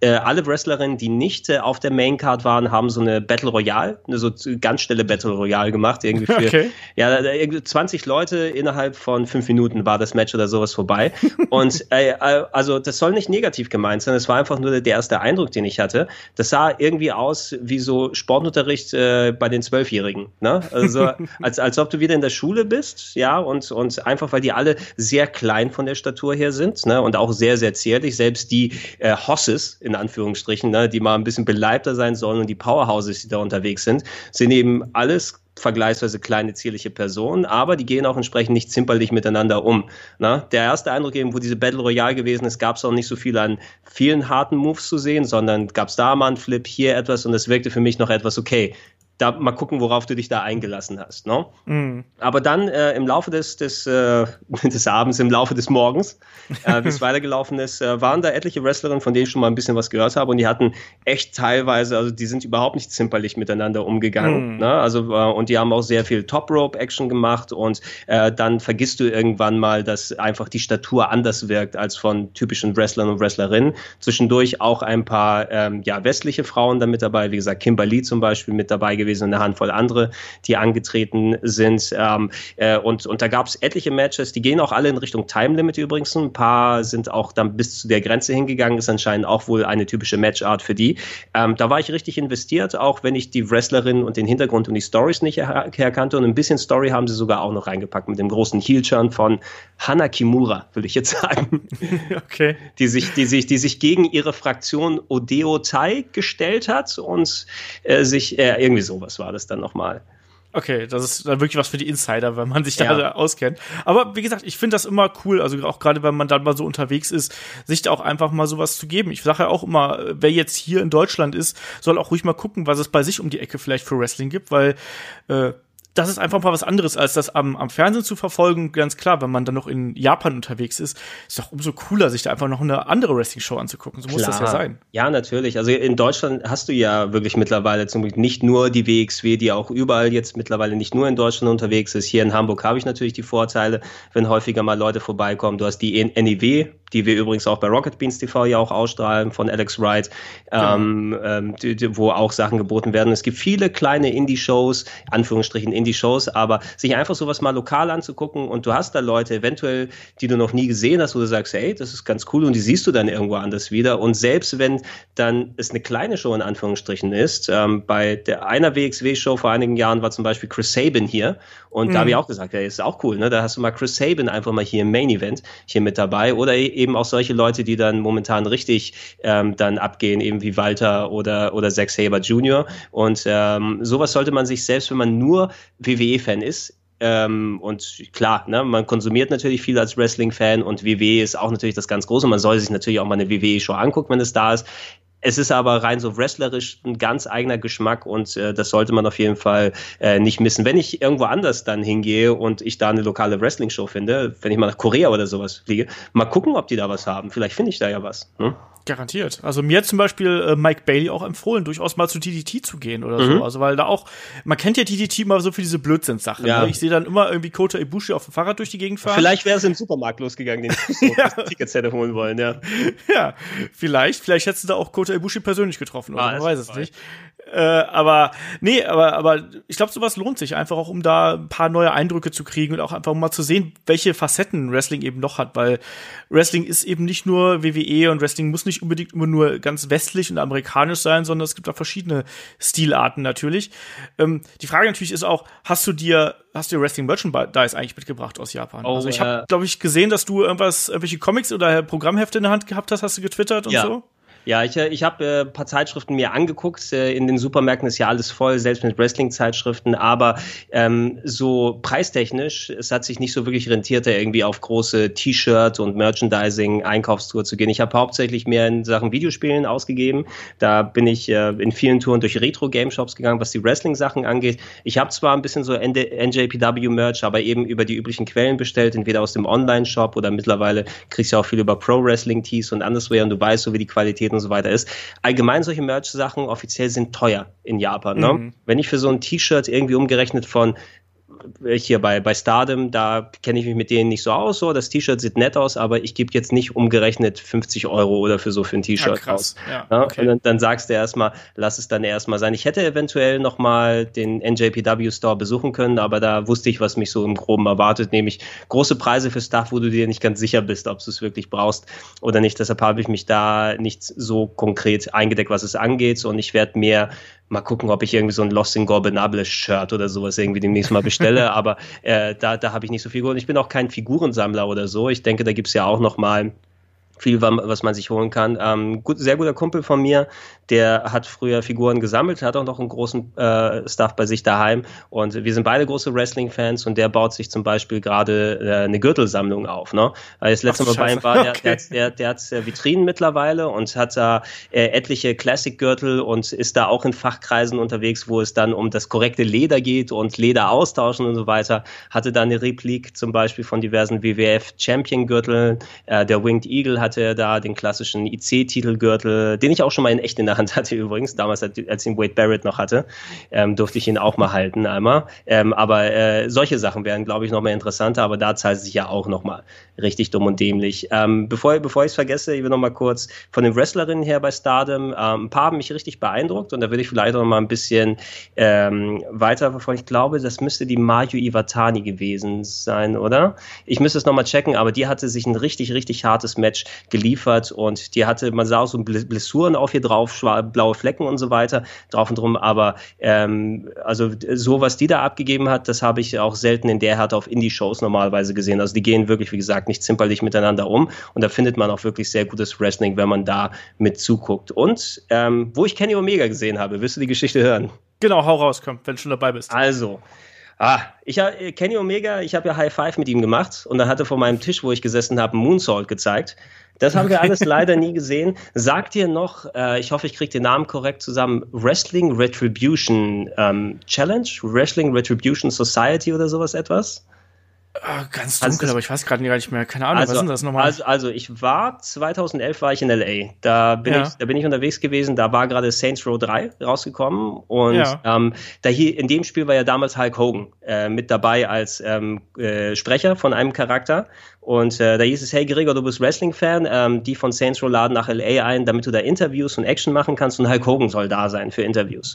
äh, alle Wrestlerinnen, die nicht äh, auf der Maincard waren, haben so eine Battle Royale, eine so ganz schnelle Battle Royale gemacht. Irgendwie für okay. ja, 20 Leute innerhalb von fünf Minuten war das Match oder sowas vorbei. Und äh, äh, also das soll nicht negativ gemeint sein. Es war einfach nur der erste Eindruck, den ich hatte. Das sah irgendwie aus wie so Sportunterricht äh, bei den Zwölfjährigen. Ne? Also als, als ob du wieder in der Schule bist, ja, und, und einfach, weil die alle sehr klein von der Statur her sind, ne, und auch sehr, sehr zierlich. Selbst die äh, Hosses, in Anführungsstrichen, ne, die mal ein bisschen beleibter sein sollen und die Powerhouses, die da unterwegs sind, sind eben alles vergleichsweise kleine, zierliche Personen, aber die gehen auch entsprechend nicht zimperlich miteinander um. Na, der erste Eindruck eben, wo diese Battle Royale gewesen ist, gab es auch nicht so viel an vielen harten Moves zu sehen, sondern gab es da mal einen Flip, hier etwas und es wirkte für mich noch etwas okay da mal gucken, worauf du dich da eingelassen hast. Ne? Mm. Aber dann äh, im Laufe des, des, äh, des Abends, im Laufe des Morgens, äh, wie es weitergelaufen ist, äh, waren da etliche Wrestlerinnen, von denen ich schon mal ein bisschen was gehört habe und die hatten echt teilweise, also die sind überhaupt nicht zimperlich miteinander umgegangen. Mm. Ne? Also, äh, und die haben auch sehr viel Top-Rope-Action gemacht und äh, dann vergisst du irgendwann mal, dass einfach die Statur anders wirkt als von typischen Wrestlern und Wrestlerinnen. Zwischendurch auch ein paar ähm, ja, westliche Frauen da mit dabei, wie gesagt, Kimberly zum Beispiel mit dabei gewesen gewesen und eine Handvoll andere, die angetreten sind. Ähm, äh, und, und da gab es etliche Matches, die gehen auch alle in Richtung Time Limit übrigens. Ein paar sind auch dann bis zu der Grenze hingegangen, ist anscheinend auch wohl eine typische Matchart für die. Ähm, da war ich richtig investiert, auch wenn ich die Wrestlerin und den Hintergrund und die Stories nicht her herkannte. Und ein bisschen Story haben sie sogar auch noch reingepackt mit dem großen Heel-Turn von Hana Kimura, würde ich jetzt sagen. okay. Die sich, die sich, die sich gegen ihre Fraktion Odeo Tai gestellt hat und äh, sich äh, irgendwie so sowas war das dann nochmal. Okay, das ist dann wirklich was für die Insider, wenn man sich da ja. auskennt. Aber wie gesagt, ich finde das immer cool, also auch gerade wenn man dann mal so unterwegs ist, sich da auch einfach mal sowas zu geben. Ich sage ja auch immer, wer jetzt hier in Deutschland ist, soll auch ruhig mal gucken, was es bei sich um die Ecke vielleicht für Wrestling gibt, weil äh, das ist einfach mal was anderes, als das am, am Fernsehen zu verfolgen. Ganz klar, wenn man dann noch in Japan unterwegs ist, ist doch umso cooler, sich da einfach noch eine andere Wrestling-Show anzugucken. So muss klar. das ja sein. Ja, natürlich. Also in Deutschland hast du ja wirklich mittlerweile zum Beispiel nicht nur die WXW, die auch überall jetzt mittlerweile nicht nur in Deutschland unterwegs ist. Hier in Hamburg habe ich natürlich die Vorteile, wenn häufiger mal Leute vorbeikommen. Du hast die NEW, die wir übrigens auch bei Rocket Beans TV ja auch ausstrahlen von Alex Wright, genau. ähm, ähm, die, die, wo auch Sachen geboten werden. Es gibt viele kleine Indie-Shows, Anführungsstrichen Indie-Shows, aber sich einfach sowas mal lokal anzugucken und du hast da Leute eventuell, die du noch nie gesehen hast, wo du sagst, hey, das ist ganz cool und die siehst du dann irgendwo anders wieder. Und selbst wenn dann es eine kleine Show in Anführungsstrichen ist, ähm, bei der einer WXW-Show vor einigen Jahren war zum Beispiel Chris Sabin hier und mhm. da habe ich auch gesagt, ja, ist auch cool, ne? Da hast du mal Chris Sabin einfach mal hier im Main-Event hier mit dabei oder eben auch solche Leute, die dann momentan richtig ähm, dann abgehen, eben wie Walter oder, oder Zack Saber Jr. Und ähm, sowas sollte man sich selbst, wenn man nur WWE-Fan ist, Ähm, und klar, ne, man konsumiert natürlich viel als Wrestling-Fan und WWE ist auch natürlich das ganz Große. Man soll sich natürlich auch mal eine WWE-Show angucken, wenn es da ist. Es ist aber rein so wrestlerisch ein ganz eigener Geschmack und äh, das sollte man auf jeden Fall äh, nicht missen. Wenn ich irgendwo anders dann hingehe und ich da eine lokale Wrestling-Show finde, wenn ich mal nach Korea oder sowas fliege, mal gucken, ob die da was haben. Vielleicht finde ich da ja was. Hm? Garantiert. Also mir hat zum Beispiel äh, Mike Bailey auch empfohlen, durchaus mal zu DDT zu gehen oder mhm. so. Also weil da auch, man kennt ja DDT immer so für diese Blödsinnssachen. Ja. Ne? Ich sehe dann immer irgendwie Kota Ibushi auf dem Fahrrad durch die Gegend fahren. Vielleicht wäre es im Supermarkt losgegangen, den so ja. Tickets hätte holen wollen, ja. Ja, vielleicht. Vielleicht hättest du da auch Kota Ibushi persönlich getroffen, oder? Ah, man weiß es nicht. Äh, aber nee, aber, aber ich glaube, sowas lohnt sich einfach auch, um da ein paar neue Eindrücke zu kriegen und auch einfach um mal zu sehen, welche Facetten Wrestling eben noch hat, weil Wrestling ist eben nicht nur WWE und Wrestling muss nicht unbedingt immer nur ganz westlich und amerikanisch sein, sondern es gibt auch verschiedene Stilarten natürlich. Ähm, die Frage natürlich ist auch, hast du dir, hast du dir Wrestling Merchandise eigentlich mitgebracht aus Japan? Oh, also ich habe, äh, glaube ich, gesehen, dass du irgendwas, irgendwelche Comics oder Programmhefte in der Hand gehabt hast, hast du getwittert und ja. so? Ja, ich, äh, ich habe äh, ein paar Zeitschriften mir angeguckt. Äh, in den Supermärkten ist ja alles voll, selbst mit Wrestling-Zeitschriften. Aber ähm, so preistechnisch, es hat sich nicht so wirklich rentiert, da irgendwie auf große T-Shirt- und Merchandising-Einkaufstour zu gehen. Ich habe hauptsächlich mehr in Sachen Videospielen ausgegeben. Da bin ich äh, in vielen Touren durch Retro-Game-Shops gegangen, was die Wrestling-Sachen angeht. Ich habe zwar ein bisschen so NJPW-Merch, aber eben über die üblichen Quellen bestellt, entweder aus dem Online-Shop oder mittlerweile kriegst du auch viel über Pro-Wrestling-Tees und anderswehr und du weißt so, wie die Qualität und so weiter ist. Allgemein solche Merch-Sachen offiziell sind teuer in Japan. Ne? Mhm. Wenn ich für so ein T-Shirt irgendwie umgerechnet von hier bei, bei Stardom, da kenne ich mich mit denen nicht so aus. So, das T-Shirt sieht nett aus, aber ich gebe jetzt nicht umgerechnet 50 Euro oder für so für ein T-Shirt ja, aus. Ja, ja, okay. Und dann, dann, sagst du erstmal, lass es dann erstmal sein. Ich hätte eventuell nochmal den NJPW Store besuchen können, aber da wusste ich, was mich so im Groben erwartet, nämlich große Preise für Stuff, wo du dir nicht ganz sicher bist, ob du es wirklich brauchst oder nicht. Deshalb habe ich mich da nicht so konkret eingedeckt, was es angeht. Und ich werde mehr mal gucken, ob ich irgendwie so ein Lost in Gorbenables Shirt oder sowas irgendwie demnächst mal bestelle. aber äh, da, da habe ich nicht so viel geholt. Ich bin auch kein Figurensammler oder so. Ich denke, da gibt's ja auch noch mal viel, was man sich holen kann. Ähm, gut, sehr guter Kumpel von mir, der hat früher Figuren gesammelt, hat auch noch einen großen äh, Stuff bei sich daheim und wir sind beide große Wrestling-Fans und der baut sich zum Beispiel gerade äh, eine Gürtelsammlung auf. Ne? Weil das letzte Ach, Mal bei ihm war, der, okay. der, hat, der, der hat äh, Vitrinen mittlerweile und hat da äh, etliche Classic-Gürtel und ist da auch in Fachkreisen unterwegs, wo es dann um das korrekte Leder geht und Leder austauschen und so weiter. Hatte da eine Replik zum Beispiel von diversen WWF-Champion-Gürteln. Äh, der Winged Eagle hatte da den klassischen IC-Titelgürtel, den ich auch schon mal in echt in der Hand hatte übrigens, damals, als ihn Wade Barrett noch hatte, ähm, durfte ich ihn auch mal halten einmal. Ähm, aber äh, solche Sachen wären, glaube ich, noch mal interessanter, aber da zahlt es sich ja auch noch mal richtig dumm und dämlich. Ähm, bevor bevor ich es vergesse, ich will noch mal kurz von den Wrestlerinnen her bei Stardom, ähm, ein paar haben mich richtig beeindruckt und da würde ich vielleicht noch mal ein bisschen ähm, weiter verfolgen. Ich glaube, das müsste die Mayu Iwatani gewesen sein, oder? Ich müsste es noch mal checken, aber die hatte sich ein richtig, richtig hartes Match geliefert und die hatte, man sah auch so Blessuren auf ihr drauf, blaue Flecken und so weiter drauf und drum, aber ähm, also so, was die da abgegeben hat, das habe ich auch selten in der Härte auf Indie-Shows normalerweise gesehen. Also die gehen wirklich, wie gesagt, nicht zimperlich miteinander um und da findet man auch wirklich sehr gutes Wrestling, wenn man da mit zuguckt. Und ähm, wo ich Kenny Omega gesehen habe, wirst du die Geschichte hören? Genau, hau raus, komm, wenn du schon dabei bist. Also, Ah, ich habe Kenny Omega, ich habe ja High Five mit ihm gemacht und dann hatte vor meinem Tisch, wo ich gesessen habe, Moonsault gezeigt. Das haben wir alles leider nie gesehen. Sagt ihr noch, äh, ich hoffe, ich kriege den Namen korrekt zusammen, Wrestling Retribution ähm, Challenge? Wrestling Retribution Society oder sowas etwas? Oh, ganz dunkel, also, aber ich weiß gerade gar nicht mehr. Keine Ahnung, also, was ist denn das nochmal? Also, also ich war 2011 war ich in LA. Da bin ja. ich, da bin ich unterwegs gewesen. Da war gerade Saints Row 3 rausgekommen und ja. ähm, da hier in dem Spiel war ja damals Hulk Hogan äh, mit dabei als ähm, äh, Sprecher von einem Charakter und äh, da hieß es, hey Gregor, du bist Wrestling-Fan, ähm, die von Saints Row laden nach LA ein, damit du da Interviews und Action machen kannst und Hulk Hogan soll da sein für Interviews.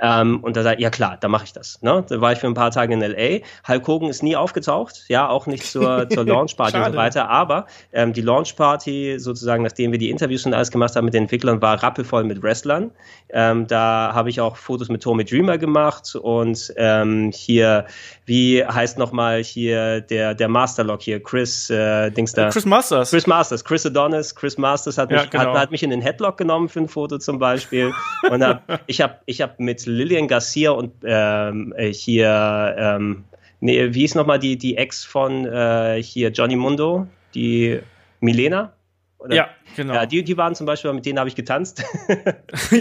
Ähm, und da sagt, ja klar, da mache ich das. Ne? Da war ich für ein paar Tage in LA. Hulk Hogan ist nie aufgetaucht, ja, auch nicht zur, zur Launch-Party und so weiter, aber ähm, die Launch-Party sozusagen, nachdem wir die Interviews und alles gemacht haben mit den Entwicklern, war rappelvoll mit Wrestlern. Ähm, da habe ich auch Fotos mit Tommy Dreamer gemacht und ähm, hier, wie heißt nochmal hier der, der Masterlock hier, Chris äh, Dings da. Chris Masters. Chris Masters, Chris Adonis, Chris Masters hat mich, ja, genau. hat, hat, mich in den Headlock genommen für ein Foto zum Beispiel. und hab, ich habe ich hab mit Lillian Garcia und ähm, hier ähm, Nee, wie ist nochmal die, die Ex von äh, hier Johnny Mundo? Die Milena? Oder? Ja, genau. Ja, die, die waren zum Beispiel, mit denen habe ich getanzt.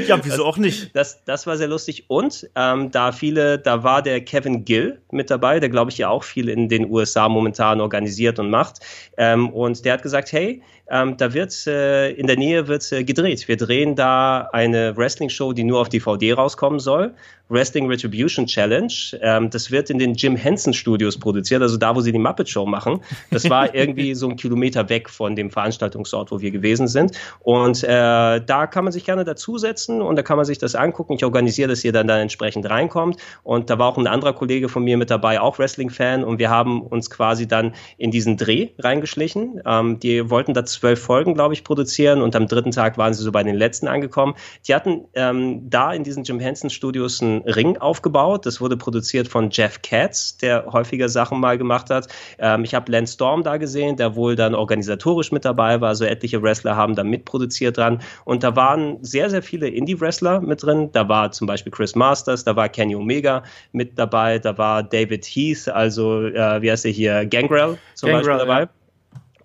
ja, wieso das, auch nicht? Das, das war sehr lustig. Und ähm, da viele, da war der Kevin Gill mit dabei, der glaube ich ja auch viel in den USA momentan organisiert und macht. Ähm, und der hat gesagt, hey, ähm, da wird äh, in der Nähe wird äh, gedreht. Wir drehen da eine Wrestling-Show, die nur auf DVD rauskommen soll. Wrestling Retribution Challenge. Ähm, das wird in den Jim Henson Studios produziert, also da, wo sie die Muppet Show machen. Das war irgendwie so ein Kilometer weg von dem Veranstaltungsort, wo wir gewesen sind. Und äh, da kann man sich gerne dazusetzen und da kann man sich das angucken. Ich organisiere, dass ihr dann da entsprechend reinkommt. Und da war auch ein anderer Kollege von mir mit dabei, auch Wrestling-Fan. Und wir haben uns quasi dann in diesen Dreh reingeschlichen. Ähm, die wollten da zwölf Folgen, glaube ich, produzieren und am dritten Tag waren sie so bei den letzten angekommen. Die hatten ähm, da in diesen Jim Henson Studios einen Ring aufgebaut. Das wurde produziert von Jeff Katz, der häufiger Sachen mal gemacht hat. Ähm, ich habe Lance Storm da gesehen, der wohl dann organisatorisch mit dabei war. Also etliche Wrestler haben da mitproduziert dran. Und da waren sehr, sehr viele Indie-Wrestler mit drin. Da war zum Beispiel Chris Masters, da war Kenny Omega mit dabei, da war David Heath, also äh, wie heißt er hier, Gangrel zum Gangrel, Beispiel dabei. Ja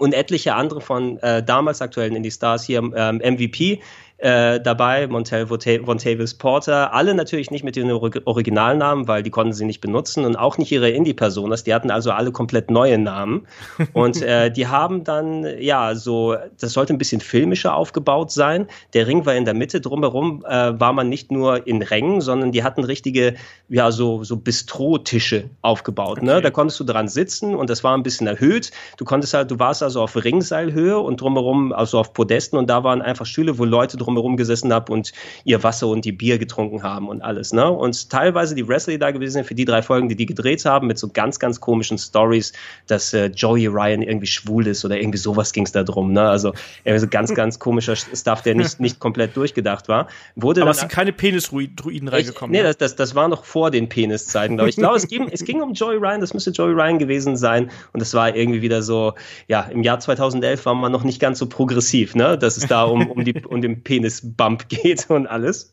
und etliche andere von äh, damals aktuellen Indie-Stars hier ähm, MVP äh, dabei, Montel Vontavis Porter, alle natürlich nicht mit den Originalnamen, weil die konnten sie nicht benutzen und auch nicht ihre Indie-Personas, die hatten also alle komplett neue Namen. Und äh, die haben dann, ja, so, das sollte ein bisschen filmischer aufgebaut sein, der Ring war in der Mitte, drumherum äh, war man nicht nur in Rängen, sondern die hatten richtige, ja, so, so Bistro-Tische aufgebaut, ne? okay. ne, da konntest du dran sitzen und das war ein bisschen erhöht, du konntest halt, du warst also auf Ringseilhöhe und drumherum, also auf Podesten und da waren einfach Stühle, wo Leute drum drumherum gesessen habe und ihr Wasser und die Bier getrunken haben und alles. Ne? Und teilweise die Wrestler, die da gewesen sind, für die drei Folgen, die die gedreht haben, mit so ganz, ganz komischen Stories, dass äh, Joey Ryan irgendwie schwul ist oder irgendwie sowas ging es da drum. Ne? Also irgendwie so ganz, ganz komischer Stuff, der nicht, nicht komplett durchgedacht war. Wurde Aber es sind keine Penis-Druiden reingekommen. Nee, ne? das, das, das war noch vor den Peniszeiten, glaube ich. Ich glaube, es ging, es ging um Joey Ryan, das müsste Joey Ryan gewesen sein. Und es war irgendwie wieder so, ja, im Jahr 2011 war man noch nicht ganz so progressiv, ne? dass es da um, um, die, um den Penis Penis-Bump geht und alles.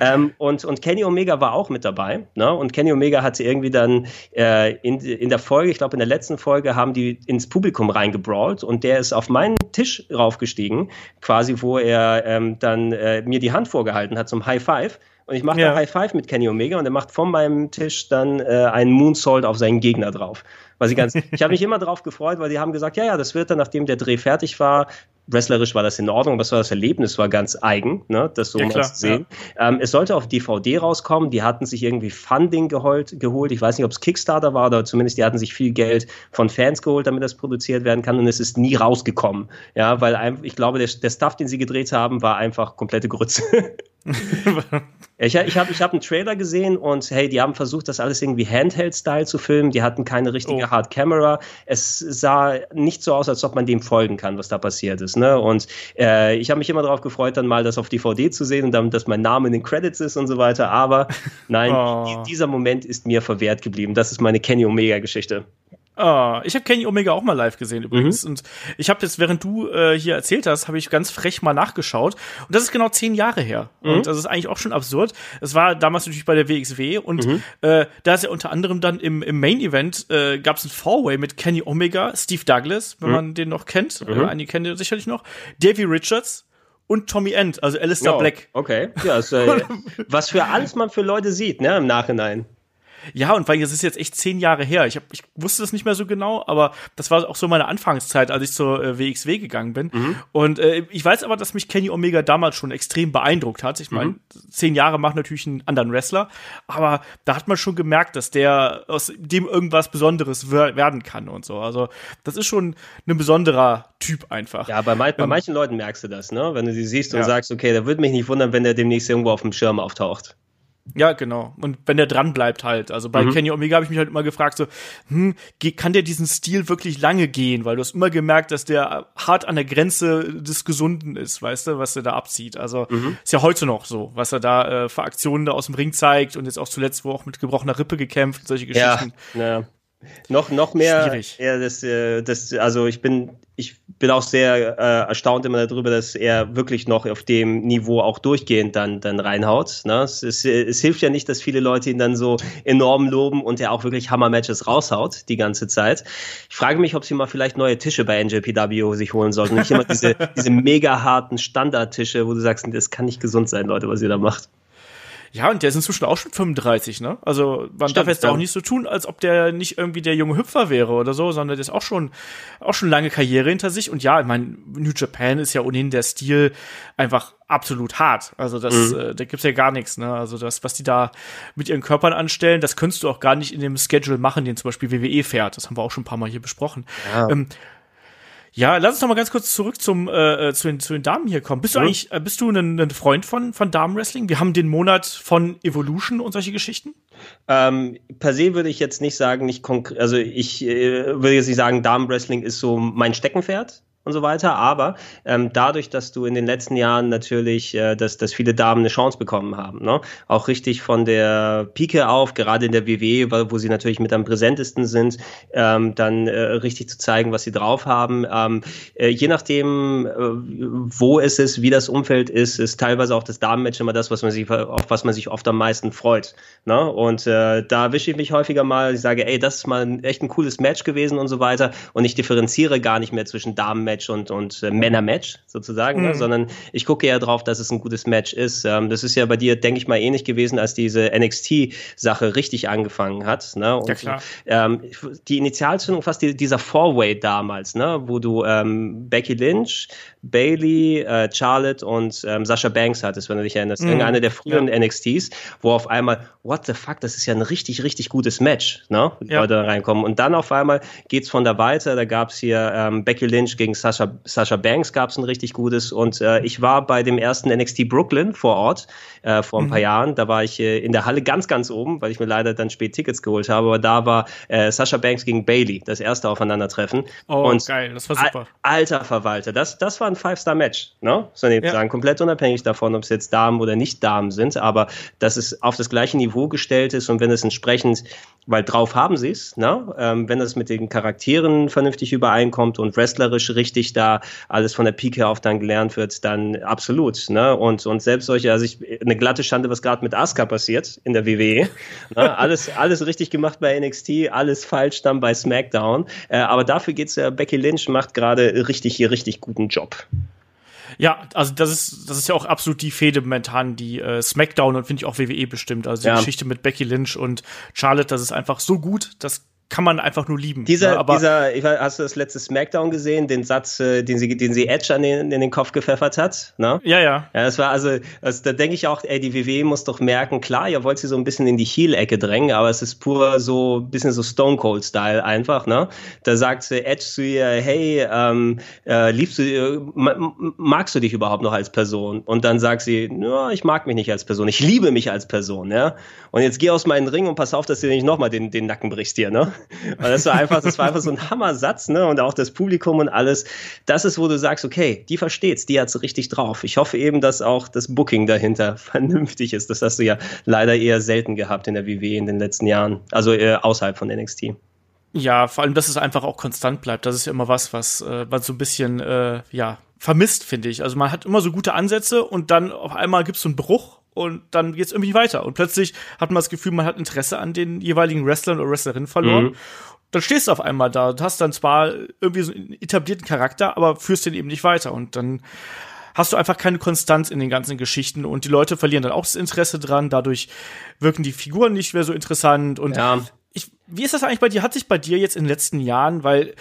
Ähm, und, und Kenny Omega war auch mit dabei. Ne? Und Kenny Omega hatte irgendwie dann äh, in, in der Folge, ich glaube in der letzten Folge, haben die ins Publikum reingebrawlt und der ist auf meinen Tisch raufgestiegen, quasi wo er ähm, dann äh, mir die Hand vorgehalten hat zum High Five. Und ich mache ja. High Five mit Kenny Omega und er macht von meinem Tisch dann äh, einen Moonsault auf seinen Gegner drauf. Weil sie ganz, ich habe mich immer darauf gefreut, weil die haben gesagt, ja, ja, das wird dann, nachdem der Dreh fertig war, wrestlerisch war das in Ordnung, aber es war das Erlebnis war ganz eigen, ne, das so ja, mal zu sehen. Ja. Ähm, es sollte auf DVD rauskommen, die hatten sich irgendwie Funding geholt, geholt. ich weiß nicht, ob es Kickstarter war oder zumindest die hatten sich viel Geld von Fans geholt, damit das produziert werden kann und es ist nie rausgekommen, ja, weil ich glaube, der, der Stuff, den sie gedreht haben, war einfach komplette Grütze. ich ich habe ich hab einen Trailer gesehen und hey, die haben versucht, das alles irgendwie Handheld-Style zu filmen. Die hatten keine richtige oh. Hard Camera. Es sah nicht so aus, als ob man dem folgen kann, was da passiert ist. Ne? Und äh, ich habe mich immer darauf gefreut, dann mal das auf DVD zu sehen und dann, dass mein Name in den Credits ist und so weiter. Aber nein, oh. dieser Moment ist mir verwehrt geblieben. Das ist meine Kenny Omega-Geschichte. Ah, ich habe Kenny Omega auch mal live gesehen übrigens. Mhm. Und ich habe jetzt, während du äh, hier erzählt hast, habe ich ganz frech mal nachgeschaut. Und das ist genau zehn Jahre her. Mhm. Und das ist eigentlich auch schon absurd. Es war damals natürlich bei der WXW und mhm. äh, da ist ja unter anderem dann im, im Main Event äh, gab es ein Four-Way mit Kenny Omega, Steve Douglas, wenn mhm. man den noch kennt. Äh, mhm. einige kennen den sicherlich noch. Davey Richards und Tommy End, also Alistair oh, Black. Okay. Ja, ist, äh, was für alles man für Leute sieht, ne, im Nachhinein. Ja, und weil das ist jetzt echt zehn Jahre her. Ich, hab, ich wusste das nicht mehr so genau, aber das war auch so meine Anfangszeit, als ich zur äh, WXW gegangen bin. Mhm. Und äh, ich weiß aber, dass mich Kenny Omega damals schon extrem beeindruckt hat. Ich meine, mhm. zehn Jahre macht natürlich einen anderen Wrestler, aber da hat man schon gemerkt, dass der aus dem irgendwas Besonderes werden kann und so. Also das ist schon ein besonderer Typ einfach. Ja, bei, bei ähm, manchen Leuten merkst du das, ne? Wenn du sie siehst und ja. sagst, okay, da würde mich nicht wundern, wenn der demnächst irgendwo auf dem Schirm auftaucht. Ja, genau. Und wenn der dran bleibt halt. Also bei mhm. Kenny Omega habe ich mich halt immer gefragt, so, hm, kann der diesen Stil wirklich lange gehen? Weil du hast immer gemerkt, dass der hart an der Grenze des Gesunden ist, weißt du, was er da abzieht. Also mhm. ist ja heute noch so, was er da äh, für Aktionen da aus dem Ring zeigt und jetzt auch zuletzt, wo auch mit gebrochener Rippe gekämpft, solche Geschichten. Ja, ja. Noch, noch mehr. Schwierig. Ja, das, äh, das, also ich bin, ich bin auch sehr äh, erstaunt immer darüber, dass er wirklich noch auf dem Niveau auch durchgehend dann, dann reinhaut. Ne? Es, es, es hilft ja nicht, dass viele Leute ihn dann so enorm loben und er auch wirklich Hammer-Matches raushaut die ganze Zeit. Ich frage mich, ob sie mal vielleicht neue Tische bei NJPW sich holen sollten. Nicht immer diese, diese mega harten Standardtische, wo du sagst, das kann nicht gesund sein, Leute, was ihr da macht. Ja, und der ist inzwischen auch schon 35, ne? Also man Stimmt, darf jetzt ja. auch nicht so tun, als ob der nicht irgendwie der junge Hüpfer wäre oder so, sondern der ist auch schon, auch schon lange Karriere hinter sich. Und ja, ich meine, New Japan ist ja ohnehin der Stil einfach absolut hart. Also das, mhm. äh, da gibt's ja gar nichts, ne? Also das, was die da mit ihren Körpern anstellen, das könntest du auch gar nicht in dem Schedule machen, den zum Beispiel WWE fährt. Das haben wir auch schon ein paar Mal hier besprochen. Ja. Ähm, ja, lass uns noch mal ganz kurz zurück zum äh, äh, zu, den, zu den Damen hier kommen. Bist du ja. eigentlich äh, bist du ein, ein Freund von von Damenwrestling? Wir haben den Monat von Evolution und solche Geschichten. Ähm, per se würde ich jetzt nicht sagen, nicht konkret, also ich äh, würde jetzt nicht sagen, Damenwrestling ist so mein Steckenpferd und so weiter. Aber ähm, dadurch, dass du in den letzten Jahren natürlich, äh, dass, dass viele Damen eine Chance bekommen haben, ne? auch richtig von der Pike auf, gerade in der WWE, wo sie natürlich mit am präsentesten sind, ähm, dann äh, richtig zu zeigen, was sie drauf haben. Ähm, äh, je nachdem, äh, wo es ist, wie das Umfeld ist, ist teilweise auch das Damenmatch immer das, was man sich, auf was man sich oft am meisten freut. Ne? Und äh, da wische ich mich häufiger mal, ich sage, ey, das ist mal echt ein cooles Match gewesen und so weiter. Und ich differenziere gar nicht mehr zwischen Damenmatch Match und, und äh, Männer-Match sozusagen, ne? mhm. ne? sondern ich gucke eher drauf, dass es ein gutes Match ist. Ähm, das ist ja bei dir, denke ich mal, ähnlich gewesen, als diese NXT-Sache richtig angefangen hat. Ne? Und, ja, klar. Ähm, die Initialzündung, fast die, dieser Four-Way damals, ne? wo du ähm, Becky Lynch, Bailey, äh, Charlotte und ähm, Sascha Banks hattest, wenn du dich erinnerst. Mhm. Irgendeine der früheren ja. NXTs, wo auf einmal, what the fuck, das ist ja ein richtig, richtig gutes Match, ne? Ja. Leute da reinkommen. Und dann auf einmal geht's von da weiter. Da gab's hier ähm, Becky Lynch gegen Sascha, Sascha Banks, gab's ein richtig gutes. Und äh, ich war bei dem ersten NXT Brooklyn vor Ort äh, vor ein paar mhm. Jahren. Da war ich äh, in der Halle ganz, ganz oben, weil ich mir leider dann spät Tickets geholt habe. Aber da war äh, Sascha Banks gegen Bailey, das erste Aufeinandertreffen. Oh, und geil, das war super. Alter Verwalter, das, das war ein Five-Star-Match, ne? So ja. sagen, komplett unabhängig davon, ob es jetzt Damen oder nicht Damen sind, aber dass es auf das gleiche Niveau gestellt ist und wenn es entsprechend, weil drauf haben sie es, ne? Ähm, wenn es mit den Charakteren vernünftig übereinkommt und wrestlerisch richtig da alles von der Pike auf dann gelernt wird, dann absolut, ne? Und, und selbst solche, also ich, eine glatte Schande, was gerade mit Asuka passiert in der WWE. Ne? Alles, alles richtig gemacht bei NXT, alles falsch dann bei SmackDown. Äh, aber dafür geht's ja, Becky Lynch macht gerade richtig hier richtig guten Job. Ja, also das ist, das ist ja auch absolut die Fehde momentan, die äh, SmackDown und finde ich auch WWE bestimmt. Also die ja. Geschichte mit Becky Lynch und Charlotte, das ist einfach so gut, das kann man einfach nur lieben. Dieser, ne? aber dieser, ich weiß, hast du das letzte Smackdown gesehen, den Satz, äh, den sie, den sie Edge an den, in den Kopf gepfeffert hat? Ne? Ja, ja. Ja, das war also, also da denke ich auch, ey, die WWE muss doch merken, klar, ihr wollt sie so ein bisschen in die Heel-Ecke drängen, aber es ist pur so ein bisschen so Stone Cold-Style einfach, ne? Da sagt Edge zu ihr, hey, ähm, äh, liebst du, äh, magst du dich überhaupt noch als Person? Und dann sagt sie, ja, ich mag mich nicht als Person, ich liebe mich als Person, ja? Und jetzt geh aus meinem Ring und pass auf, dass du nicht nochmal den, den Nacken brichst dir, ne? Und das war einfach, das war einfach so ein Hammersatz, ne? Und auch das Publikum und alles. Das ist, wo du sagst, okay, die versteht's, die hat's richtig drauf. Ich hoffe eben, dass auch das Booking dahinter vernünftig ist. Das hast du ja leider eher selten gehabt in der WWE in den letzten Jahren. Also äh, außerhalb von NXT. Ja, vor allem, dass es einfach auch konstant bleibt. Das ist ja immer was, was äh, man so ein bisschen, äh, ja, vermisst, finde ich. Also man hat immer so gute Ansätze und dann auf einmal gibt's so einen Bruch und dann geht's irgendwie weiter. Und plötzlich hat man das Gefühl, man hat Interesse an den jeweiligen Wrestlern oder Wrestlerinnen verloren. Mhm. Dann stehst du auf einmal da und hast dann zwar irgendwie so einen etablierten Charakter, aber führst den eben nicht weiter. Und dann hast du einfach keine Konstanz in den ganzen Geschichten und die Leute verlieren dann auch das Interesse dran. Dadurch wirken die Figuren nicht mehr so interessant. Und ja. ich, wie ist das eigentlich bei dir? Hat sich bei dir jetzt in den letzten Jahren, weil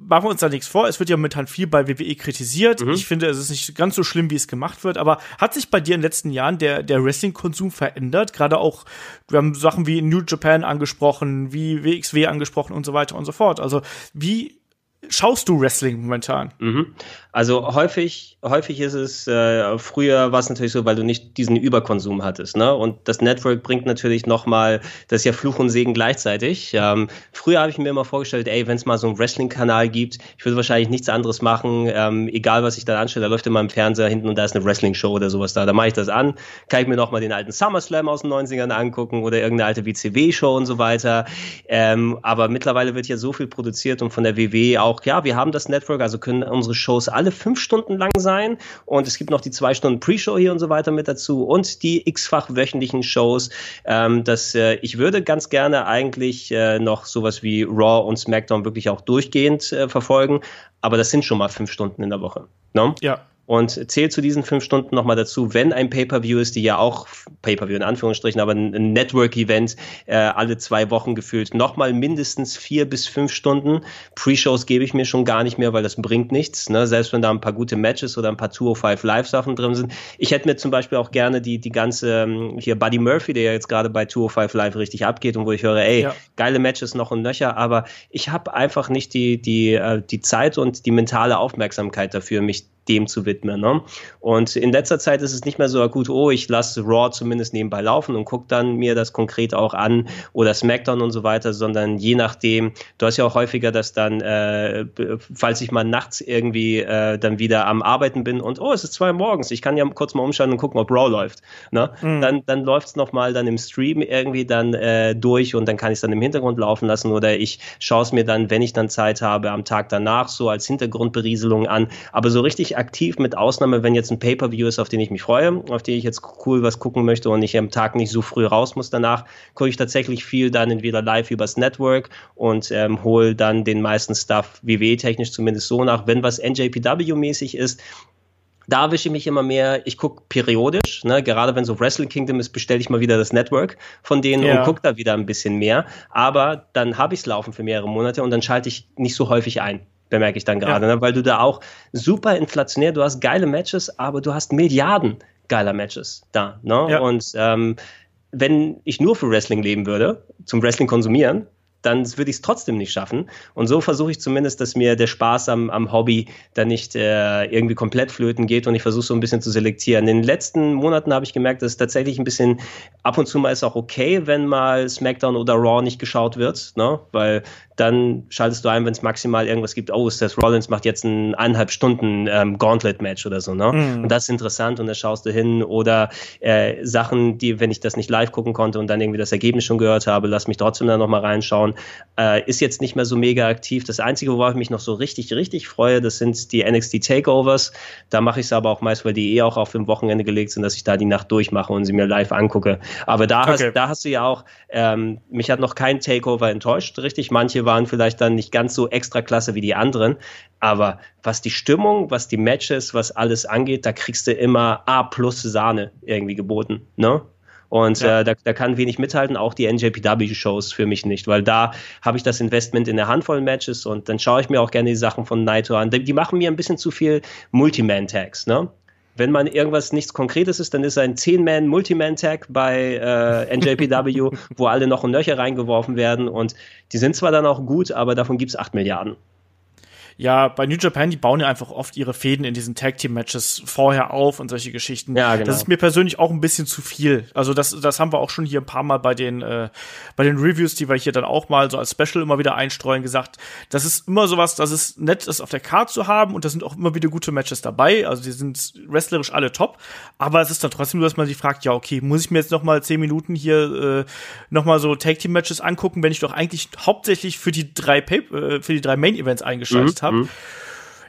machen wir uns da nichts vor. Es wird ja momentan viel bei WWE kritisiert. Mhm. Ich finde, es ist nicht ganz so schlimm, wie es gemacht wird. Aber hat sich bei dir in den letzten Jahren der, der Wrestling-Konsum verändert? Gerade auch, wir haben Sachen wie New Japan angesprochen, wie WXW angesprochen und so weiter und so fort. Also, wie schaust du Wrestling momentan? Mhm. Also häufig, häufig ist es, äh, früher war es natürlich so, weil du nicht diesen Überkonsum hattest, ne? Und das Network bringt natürlich nochmal, das ist ja Fluch und Segen gleichzeitig. Ähm, früher habe ich mir immer vorgestellt, ey, wenn es mal so einen Wrestling-Kanal gibt, ich würde wahrscheinlich nichts anderes machen, ähm, egal was ich da anstelle, da läuft immer im Fernseher hinten und da ist eine Wrestling-Show oder sowas da. Da mache ich das an, kann ich mir nochmal den alten SummerSlam aus den 90ern angucken oder irgendeine alte WCW-Show und so weiter. Ähm, aber mittlerweile wird ja so viel produziert und von der WW auch, ja, wir haben das Network, also können unsere Shows alle fünf Stunden lang sein und es gibt noch die zwei Stunden Pre-Show hier und so weiter mit dazu und die x-fach wöchentlichen Shows. Ähm, das, äh, ich würde ganz gerne eigentlich äh, noch sowas wie Raw und SmackDown wirklich auch durchgehend äh, verfolgen, aber das sind schon mal fünf Stunden in der Woche. No? Ne? Ja und zählt zu diesen fünf Stunden nochmal dazu, wenn ein Pay-Per-View ist, die ja auch Pay-Per-View in Anführungsstrichen, aber ein Network-Event äh, alle zwei Wochen gefühlt, nochmal mindestens vier bis fünf Stunden. Pre-Shows gebe ich mir schon gar nicht mehr, weil das bringt nichts, ne? selbst wenn da ein paar gute Matches oder ein paar 205 Live-Sachen drin sind. Ich hätte mir zum Beispiel auch gerne die, die ganze, ähm, hier Buddy Murphy, der ja jetzt gerade bei 205 Live richtig abgeht und wo ich höre, ey, ja. geile Matches noch und nöcher, aber ich habe einfach nicht die, die, äh, die Zeit und die mentale Aufmerksamkeit dafür, mich dem zu widmen. Ne? Und in letzter Zeit ist es nicht mehr so akut, oh, ich lasse Raw zumindest nebenbei laufen und gucke dann mir das konkret auch an oder SmackDown und so weiter, sondern je nachdem, du hast ja auch häufiger, dass dann, äh, falls ich mal nachts irgendwie äh, dann wieder am Arbeiten bin und oh, es ist zwei morgens, ich kann ja kurz mal umschauen und gucken, ob Raw läuft. Ne? Mhm. Dann, dann läuft es nochmal dann im Stream irgendwie dann äh, durch und dann kann ich es dann im Hintergrund laufen lassen oder ich schaue es mir dann, wenn ich dann Zeit habe, am Tag danach so als Hintergrundberieselung an. Aber so richtig aktiv, mit Ausnahme, wenn jetzt ein Pay-Per-View ist, auf den ich mich freue, auf den ich jetzt cool was gucken möchte und ich am Tag nicht so früh raus muss danach, gucke ich tatsächlich viel dann entweder live übers Network und ähm, hole dann den meisten Stuff WWE-technisch zumindest so nach. Wenn was NJPW-mäßig ist, da wische ich mich immer mehr, ich gucke periodisch, ne? gerade wenn so Wrestle Kingdom ist, bestelle ich mal wieder das Network von denen ja. und gucke da wieder ein bisschen mehr. Aber dann habe ich es laufen für mehrere Monate und dann schalte ich nicht so häufig ein bemerke ich dann gerade, ja. ne? weil du da auch super inflationär, du hast geile Matches, aber du hast Milliarden geiler Matches da. Ne? Ja. Und ähm, wenn ich nur für Wrestling leben würde, zum Wrestling konsumieren, dann würde ich es trotzdem nicht schaffen. Und so versuche ich zumindest, dass mir der Spaß am, am Hobby dann nicht äh, irgendwie komplett flöten geht und ich versuche so ein bisschen zu selektieren. In den letzten Monaten habe ich gemerkt, dass es tatsächlich ein bisschen ab und zu mal ist auch okay, wenn mal SmackDown oder Raw nicht geschaut wird, ne? weil dann schaltest du ein, wenn es maximal irgendwas gibt, oh, Seth Rollins macht jetzt ein eineinhalb Stunden ähm, Gauntlet-Match oder so, ne? Mm. Und das ist interessant und da schaust du hin. Oder äh, Sachen, die, wenn ich das nicht live gucken konnte und dann irgendwie das Ergebnis schon gehört habe, lass mich trotzdem da nochmal reinschauen. Äh, ist jetzt nicht mehr so mega aktiv. Das Einzige, worauf ich mich noch so richtig, richtig freue, das sind die NXT Takeovers. Da mache ich es aber auch meist, weil die eh auch auf dem Wochenende gelegt sind, dass ich da die Nacht durchmache und sie mir live angucke. Aber da, okay. hast, da hast du ja auch, ähm, mich hat noch kein Takeover enttäuscht, richtig. Manche waren vielleicht dann nicht ganz so extra klasse wie die anderen. Aber was die Stimmung, was die Matches, was alles angeht, da kriegst du immer A plus Sahne irgendwie geboten. Ne? Und ja. äh, da, da kann wenig mithalten, auch die NJPW-Shows für mich nicht, weil da habe ich das Investment in der Handvoll Matches und dann schaue ich mir auch gerne die Sachen von Naito an. Die machen mir ein bisschen zu viel Multiman-Tags, ne? Wenn man irgendwas nichts Konkretes ist, dann ist ein 10-Man Multiman-Tag bei äh, NJPW, wo alle noch in Löcher reingeworfen werden. Und die sind zwar dann auch gut, aber davon gibt es 8 Milliarden ja, bei New Japan, die bauen ja einfach oft ihre Fäden in diesen Tag Team Matches vorher auf und solche Geschichten. Ja, genau. Das ist mir persönlich auch ein bisschen zu viel. Also das, das haben wir auch schon hier ein paar Mal bei den, äh, bei den Reviews, die wir hier dann auch mal so als Special immer wieder einstreuen, gesagt. Das ist immer sowas, dass es nett ist, auf der Karte zu haben und da sind auch immer wieder gute Matches dabei. Also die sind wrestlerisch alle top. Aber es ist dann trotzdem so, dass man sich fragt, ja, okay, muss ich mir jetzt noch mal zehn Minuten hier äh, noch mal so Tag Team Matches angucken, wenn ich doch eigentlich hauptsächlich für die drei, Pay äh, für die drei Main Events eingeschaltet mhm habe. Mhm.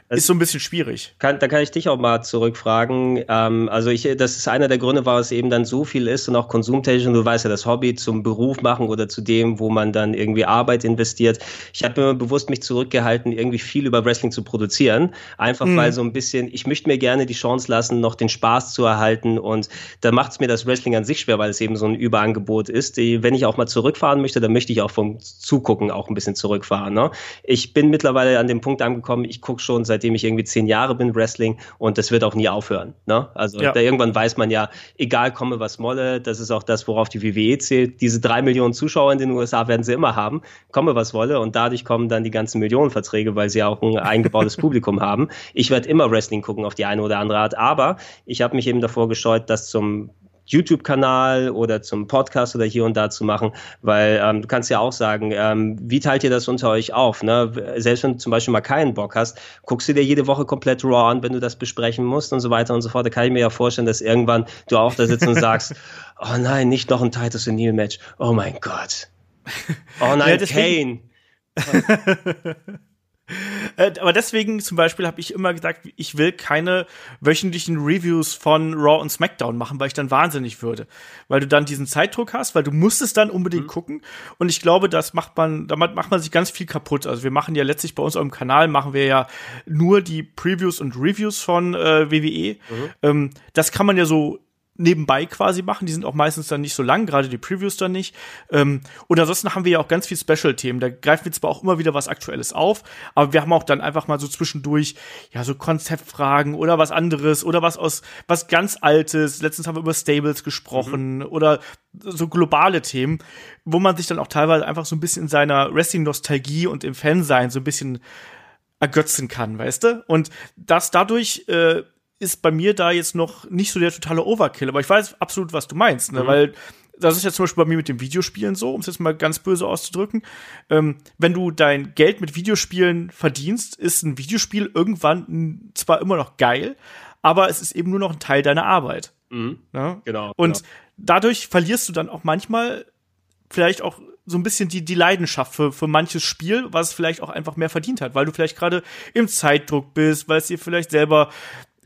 Das ist so ein bisschen schwierig. Kann, da kann ich dich auch mal zurückfragen. Ähm, also ich, das ist einer der Gründe, warum es eben dann so viel ist und auch konsumtechnisch. Und du weißt ja, das Hobby zum Beruf machen oder zu dem, wo man dann irgendwie Arbeit investiert. Ich habe mir bewusst mich zurückgehalten, irgendwie viel über Wrestling zu produzieren. Einfach mhm. weil so ein bisschen, ich möchte mir gerne die Chance lassen, noch den Spaß zu erhalten. Und da macht es mir das Wrestling an sich schwer, weil es eben so ein Überangebot ist. Wenn ich auch mal zurückfahren möchte, dann möchte ich auch vom Zugucken auch ein bisschen zurückfahren. Ne? Ich bin mittlerweile an dem Punkt angekommen, ich gucke schon seit seitdem ich irgendwie zehn Jahre bin, Wrestling, und das wird auch nie aufhören. Ne? Also ja. da irgendwann weiß man ja, egal komme was molle, das ist auch das, worauf die WWE zählt. Diese drei Millionen Zuschauer in den USA werden sie immer haben, komme was wolle, und dadurch kommen dann die ganzen Millionenverträge, weil sie auch ein eingebautes Publikum haben. Ich werde immer Wrestling gucken auf die eine oder andere Art, aber ich habe mich eben davor gescheut, das zum YouTube-Kanal oder zum Podcast oder hier und da zu machen, weil ähm, du kannst ja auch sagen, ähm, wie teilt ihr das unter euch auf? Ne? Selbst wenn du zum Beispiel mal keinen Bock hast, guckst du dir jede Woche komplett Raw an, wenn du das besprechen musst und so weiter und so fort. Da kann ich mir ja vorstellen, dass irgendwann du auch da sitzt und sagst, oh nein, nicht noch ein Titus O'Neill-Match. Oh mein Gott. Oh nein, ja, Kane. Äh, aber deswegen zum Beispiel habe ich immer gesagt, ich will keine wöchentlichen Reviews von Raw und SmackDown machen, weil ich dann wahnsinnig würde. Weil du dann diesen Zeitdruck hast, weil du musst es dann unbedingt mhm. gucken. Und ich glaube, das macht man, damit macht man sich ganz viel kaputt. Also wir machen ja letztlich bei uns auf dem Kanal machen wir ja nur die Previews und Reviews von äh, WWE. Mhm. Ähm, das kann man ja so nebenbei quasi machen. Die sind auch meistens dann nicht so lang, gerade die Previews dann nicht. Ähm, und ansonsten haben wir ja auch ganz viel Special-Themen. Da greifen wir zwar auch immer wieder was Aktuelles auf, aber wir haben auch dann einfach mal so zwischendurch, ja, so Konzeptfragen oder was anderes oder was aus, was ganz Altes. Letztens haben wir über Stables gesprochen mhm. oder so globale Themen, wo man sich dann auch teilweise einfach so ein bisschen in seiner Wrestling-Nostalgie und im Fansein so ein bisschen ergötzen kann, weißt du? Und das dadurch äh, ist bei mir da jetzt noch nicht so der totale Overkill, aber ich weiß absolut, was du meinst, ne? Mhm. weil das ist ja zum Beispiel bei mir mit den Videospielen so, um es jetzt mal ganz böse auszudrücken. Ähm, wenn du dein Geld mit Videospielen verdienst, ist ein Videospiel irgendwann zwar immer noch geil, aber es ist eben nur noch ein Teil deiner Arbeit. Mhm. Ja? Genau. Und genau. dadurch verlierst du dann auch manchmal vielleicht auch so ein bisschen die, die Leidenschaft für, für manches Spiel, was es vielleicht auch einfach mehr verdient hat, weil du vielleicht gerade im Zeitdruck bist, weil es dir vielleicht selber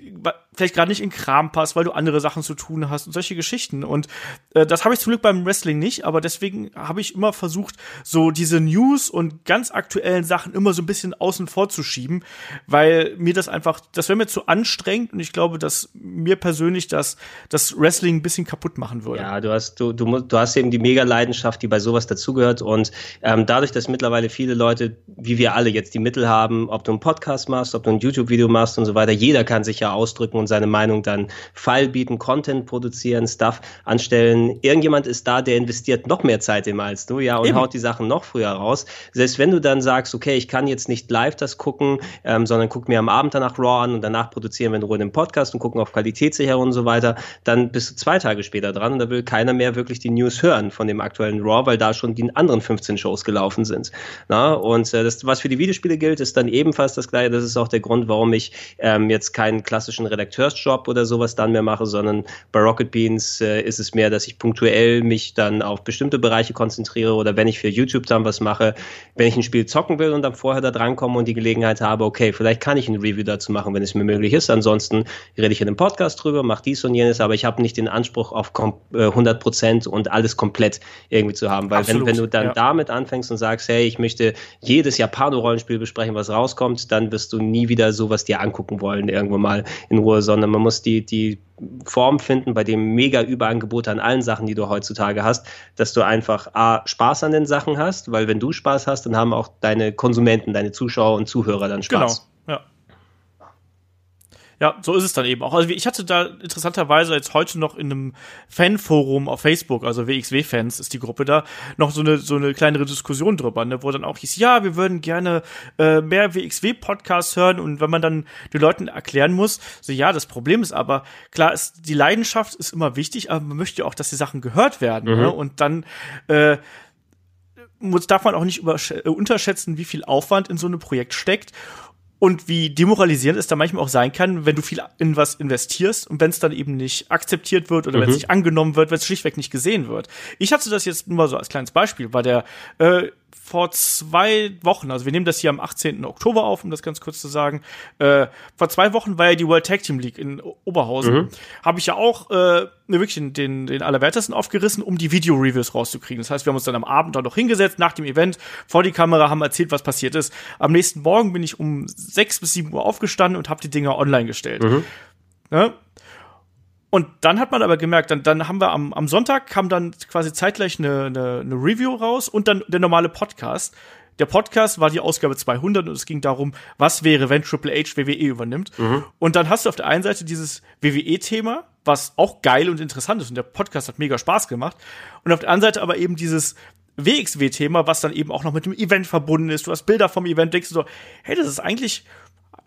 but vielleicht gerade nicht in Kram passt, weil du andere Sachen zu tun hast und solche Geschichten. Und äh, das habe ich zum Glück beim Wrestling nicht, aber deswegen habe ich immer versucht, so diese News und ganz aktuellen Sachen immer so ein bisschen außen vor zu schieben, weil mir das einfach, das wäre mir zu anstrengend und ich glaube, dass mir persönlich das, das Wrestling ein bisschen kaputt machen würde. Ja, du hast, du, du, du hast eben die Mega-Leidenschaft, die bei sowas dazugehört und ähm, dadurch, dass mittlerweile viele Leute, wie wir alle jetzt die Mittel haben, ob du einen Podcast machst, ob du ein YouTube-Video machst und so weiter, jeder kann sich ja ausdrücken und seine Meinung dann File bieten, Content produzieren, Stuff anstellen. Irgendjemand ist da, der investiert noch mehr Zeit immer als du, ja, und Eben. haut die Sachen noch früher raus. Selbst wenn du dann sagst, okay, ich kann jetzt nicht live das gucken, ähm, sondern guck mir am Abend danach Raw an und danach produzieren wir in Ruhe den Podcast und gucken auf Qualitätssicherung und so weiter, dann bist du zwei Tage später dran und da will keiner mehr wirklich die News hören von dem aktuellen Raw, weil da schon die anderen 15 Shows gelaufen sind. Na? Und äh, das, was für die Videospiele gilt, ist dann ebenfalls das gleiche. Das ist auch der Grund, warum ich ähm, jetzt keinen klassischen Redakteursjob oder sowas dann mehr mache, sondern bei Rocket Beans äh, ist es mehr, dass ich punktuell mich dann auf bestimmte Bereiche konzentriere oder wenn ich für YouTube dann was mache, wenn ich ein Spiel zocken will und dann vorher da drankomme und die Gelegenheit habe, okay, vielleicht kann ich ein Review dazu machen, wenn es mir möglich ist. Ansonsten rede ich in einem Podcast drüber, mache dies und jenes, aber ich habe nicht den Anspruch auf 100 äh, Prozent und alles komplett irgendwie zu haben, weil wenn, wenn du dann ja. damit anfängst und sagst, hey, ich möchte jedes Japano-Rollenspiel besprechen, was rauskommt, dann wirst du nie wieder sowas dir angucken wollen, irgendwo mal in Ruhe, sondern man muss die, die Form finden, bei dem mega Überangebote an allen Sachen, die du heutzutage hast, dass du einfach A, Spaß an den Sachen hast, weil wenn du Spaß hast, dann haben auch deine Konsumenten, deine Zuschauer und Zuhörer dann Spaß. Genau, ja. So ist es dann eben auch. Also ich hatte da interessanterweise jetzt heute noch in einem Fanforum auf Facebook, also WXW-Fans ist die Gruppe da, noch so eine so eine kleinere Diskussion drüber, ne, wo dann auch hieß, ja, wir würden gerne äh, mehr WXW-Podcasts hören und wenn man dann den Leuten erklären muss, so ja, das Problem ist aber, klar ist, die Leidenschaft ist immer wichtig, aber man möchte ja auch, dass die Sachen gehört werden. Ne? Mhm. Ne? Und dann äh, muss, darf man auch nicht äh, unterschätzen, wie viel Aufwand in so einem Projekt steckt und wie demoralisierend es da manchmal auch sein kann, wenn du viel in was investierst und wenn es dann eben nicht akzeptiert wird oder mhm. wenn es nicht angenommen wird, wenn es schlichtweg nicht gesehen wird. Ich hatte das jetzt nur mal so als kleines Beispiel, bei der äh, vor zwei Wochen, also wir nehmen das hier am 18. Oktober auf, um das ganz kurz zu sagen, äh, vor zwei Wochen war ja die World Tag Team League in Oberhausen. Mhm. Habe ich ja auch äh, wirklich den, den Allerwertesten aufgerissen, um die Video-Reviews rauszukriegen. Das heißt, wir haben uns dann am Abend da noch hingesetzt, nach dem Event, vor die Kamera, haben erzählt, was passiert ist. Am nächsten Morgen bin ich um sechs bis sieben Uhr aufgestanden und habe die Dinger online gestellt. Mhm. Ne? Und dann hat man aber gemerkt, dann, dann haben wir am, am Sonntag kam dann quasi zeitgleich eine, eine, eine Review raus und dann der normale Podcast. der Podcast war die Ausgabe 200 und es ging darum, was wäre, wenn Triple H WWE übernimmt. Mhm. Und dann hast du auf der einen Seite dieses WWE-Thema, was auch geil und interessant ist und der Podcast hat mega Spaß gemacht. Und auf der anderen Seite aber eben dieses WXW-Thema, was dann eben auch noch mit dem Event verbunden ist. Du hast Bilder vom Event, denkst du so, hey, das ist eigentlich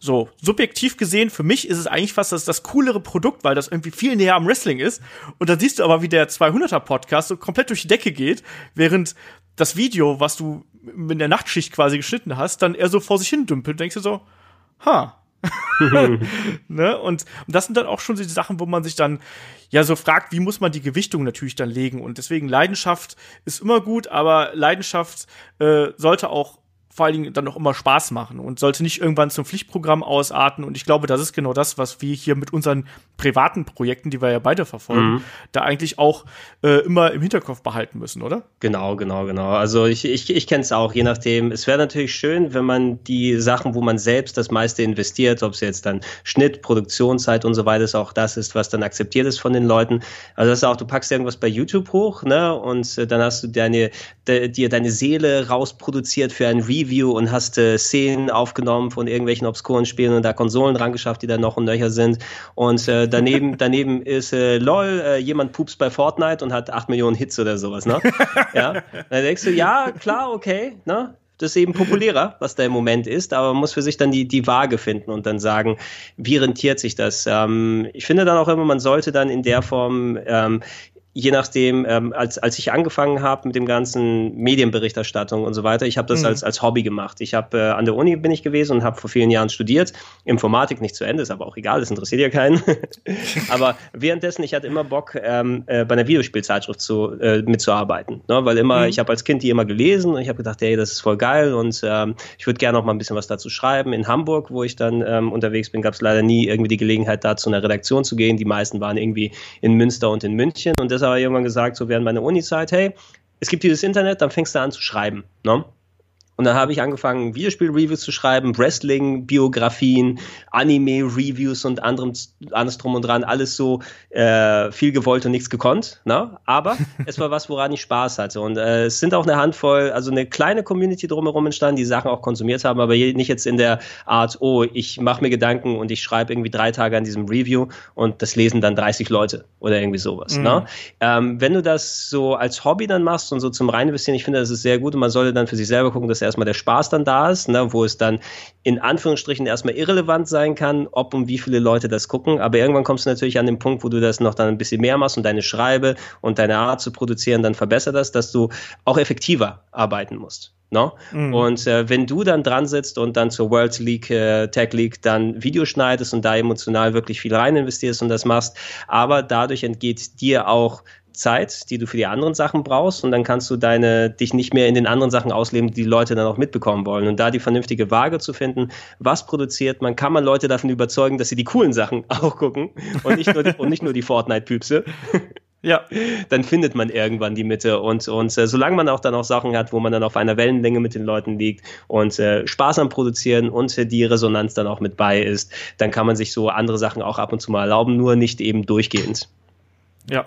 so subjektiv gesehen, für mich ist es eigentlich fast das, das coolere Produkt, weil das irgendwie viel näher am Wrestling ist. Und dann siehst du aber, wie der 200er Podcast so komplett durch die Decke geht, während das Video, was du in der Nachtschicht quasi geschnitten hast, dann eher so vor sich hin dümpelt. Denkst du so, ha. ne? und, und das sind dann auch schon so die Sachen, wo man sich dann ja so fragt, wie muss man die Gewichtung natürlich dann legen. Und deswegen Leidenschaft ist immer gut, aber Leidenschaft äh, sollte auch vor allen Dingen dann auch immer Spaß machen und sollte nicht irgendwann zum Pflichtprogramm ausarten. Und ich glaube, das ist genau das, was wir hier mit unseren privaten Projekten, die wir ja beide verfolgen, mhm. da eigentlich auch äh, immer im Hinterkopf behalten müssen, oder? Genau, genau, genau. Also ich, ich, ich kenne es auch, je nachdem. Es wäre natürlich schön, wenn man die Sachen, wo man selbst das meiste investiert, ob es jetzt dann Schnitt, Produktionszeit und so weiter ist, auch das ist, was dann akzeptiert ist von den Leuten. Also das ist auch, du packst irgendwas bei YouTube hoch, ne, und äh, dann hast du deine, de, dir deine Seele rausproduziert für ein Review Review und hast äh, Szenen aufgenommen von irgendwelchen obskuren Spielen und da Konsolen dran geschafft, die da noch und nöcher sind. Und äh, daneben, daneben ist äh, LOL, äh, jemand pupst bei Fortnite und hat 8 Millionen Hits oder sowas, ne? ja. Dann denkst du, ja, klar, okay, ne? Das ist eben populärer, was da im Moment ist, aber man muss für sich dann die, die Waage finden und dann sagen, wie rentiert sich das? Ähm, ich finde dann auch immer, man sollte dann in der Form ähm, je nachdem, ähm, als, als ich angefangen habe mit dem ganzen Medienberichterstattung und so weiter, ich habe das mhm. als, als Hobby gemacht. Ich habe äh, an der Uni bin ich gewesen und habe vor vielen Jahren studiert. Informatik nicht zu Ende, ist aber auch egal, das interessiert ja keinen. aber währenddessen, ich hatte immer Bock, ähm, äh, bei einer Videospielzeitschrift zu, äh, mitzuarbeiten. Ne? Weil immer, mhm. ich habe als Kind die immer gelesen und ich habe gedacht, hey, das ist voll geil und ähm, ich würde gerne noch mal ein bisschen was dazu schreiben. In Hamburg, wo ich dann ähm, unterwegs bin, gab es leider nie irgendwie die Gelegenheit, da zu einer Redaktion zu gehen. Die meisten waren irgendwie in Münster und in München und aber irgendwann gesagt, so während meiner Uni-Zeit, hey, es gibt dieses Internet, dann fängst du an zu schreiben. Ne? Und dann habe ich angefangen, Videospiel-Reviews zu schreiben, Wrestling-Biografien, Anime-Reviews und anderem, alles drum und dran, alles so äh, viel gewollt und nichts gekonnt. Ne? Aber es war was, woran ich Spaß hatte. Und äh, es sind auch eine Handvoll, also eine kleine Community drumherum entstanden, die Sachen auch konsumiert haben, aber nicht jetzt in der Art, oh, ich mache mir Gedanken und ich schreibe irgendwie drei Tage an diesem Review und das lesen dann 30 Leute oder irgendwie sowas. Ne? Mhm. Ne? Ähm, wenn du das so als Hobby dann machst und so zum rein investieren, ich finde, das ist sehr gut und man sollte dann für sich selber gucken, dass erstmal der Spaß dann da ist, ne, wo es dann in Anführungsstrichen erstmal irrelevant sein kann, ob und wie viele Leute das gucken. Aber irgendwann kommst du natürlich an den Punkt, wo du das noch dann ein bisschen mehr machst und deine Schreibe und deine Art zu produzieren dann verbessert hast, dass du auch effektiver arbeiten musst. No? Ne? Mhm. Und äh, wenn du dann dran sitzt und dann zur World League, äh, Tech League dann Video schneidest und da emotional wirklich viel rein investierst und das machst, aber dadurch entgeht dir auch Zeit, die du für die anderen Sachen brauchst und dann kannst du deine dich nicht mehr in den anderen Sachen ausleben, die die Leute dann auch mitbekommen wollen und da die vernünftige Waage zu finden, was produziert man, kann man Leute davon überzeugen, dass sie die coolen Sachen auch gucken und nicht nur die, und nicht nur die Fortnite Püpse. Ja, dann findet man irgendwann die Mitte und und äh, solange man auch dann auch Sachen hat, wo man dann auf einer Wellenlänge mit den Leuten liegt und äh, Spaß am Produzieren und äh, die Resonanz dann auch mit bei ist, dann kann man sich so andere Sachen auch ab und zu mal erlauben, nur nicht eben durchgehend. Ja.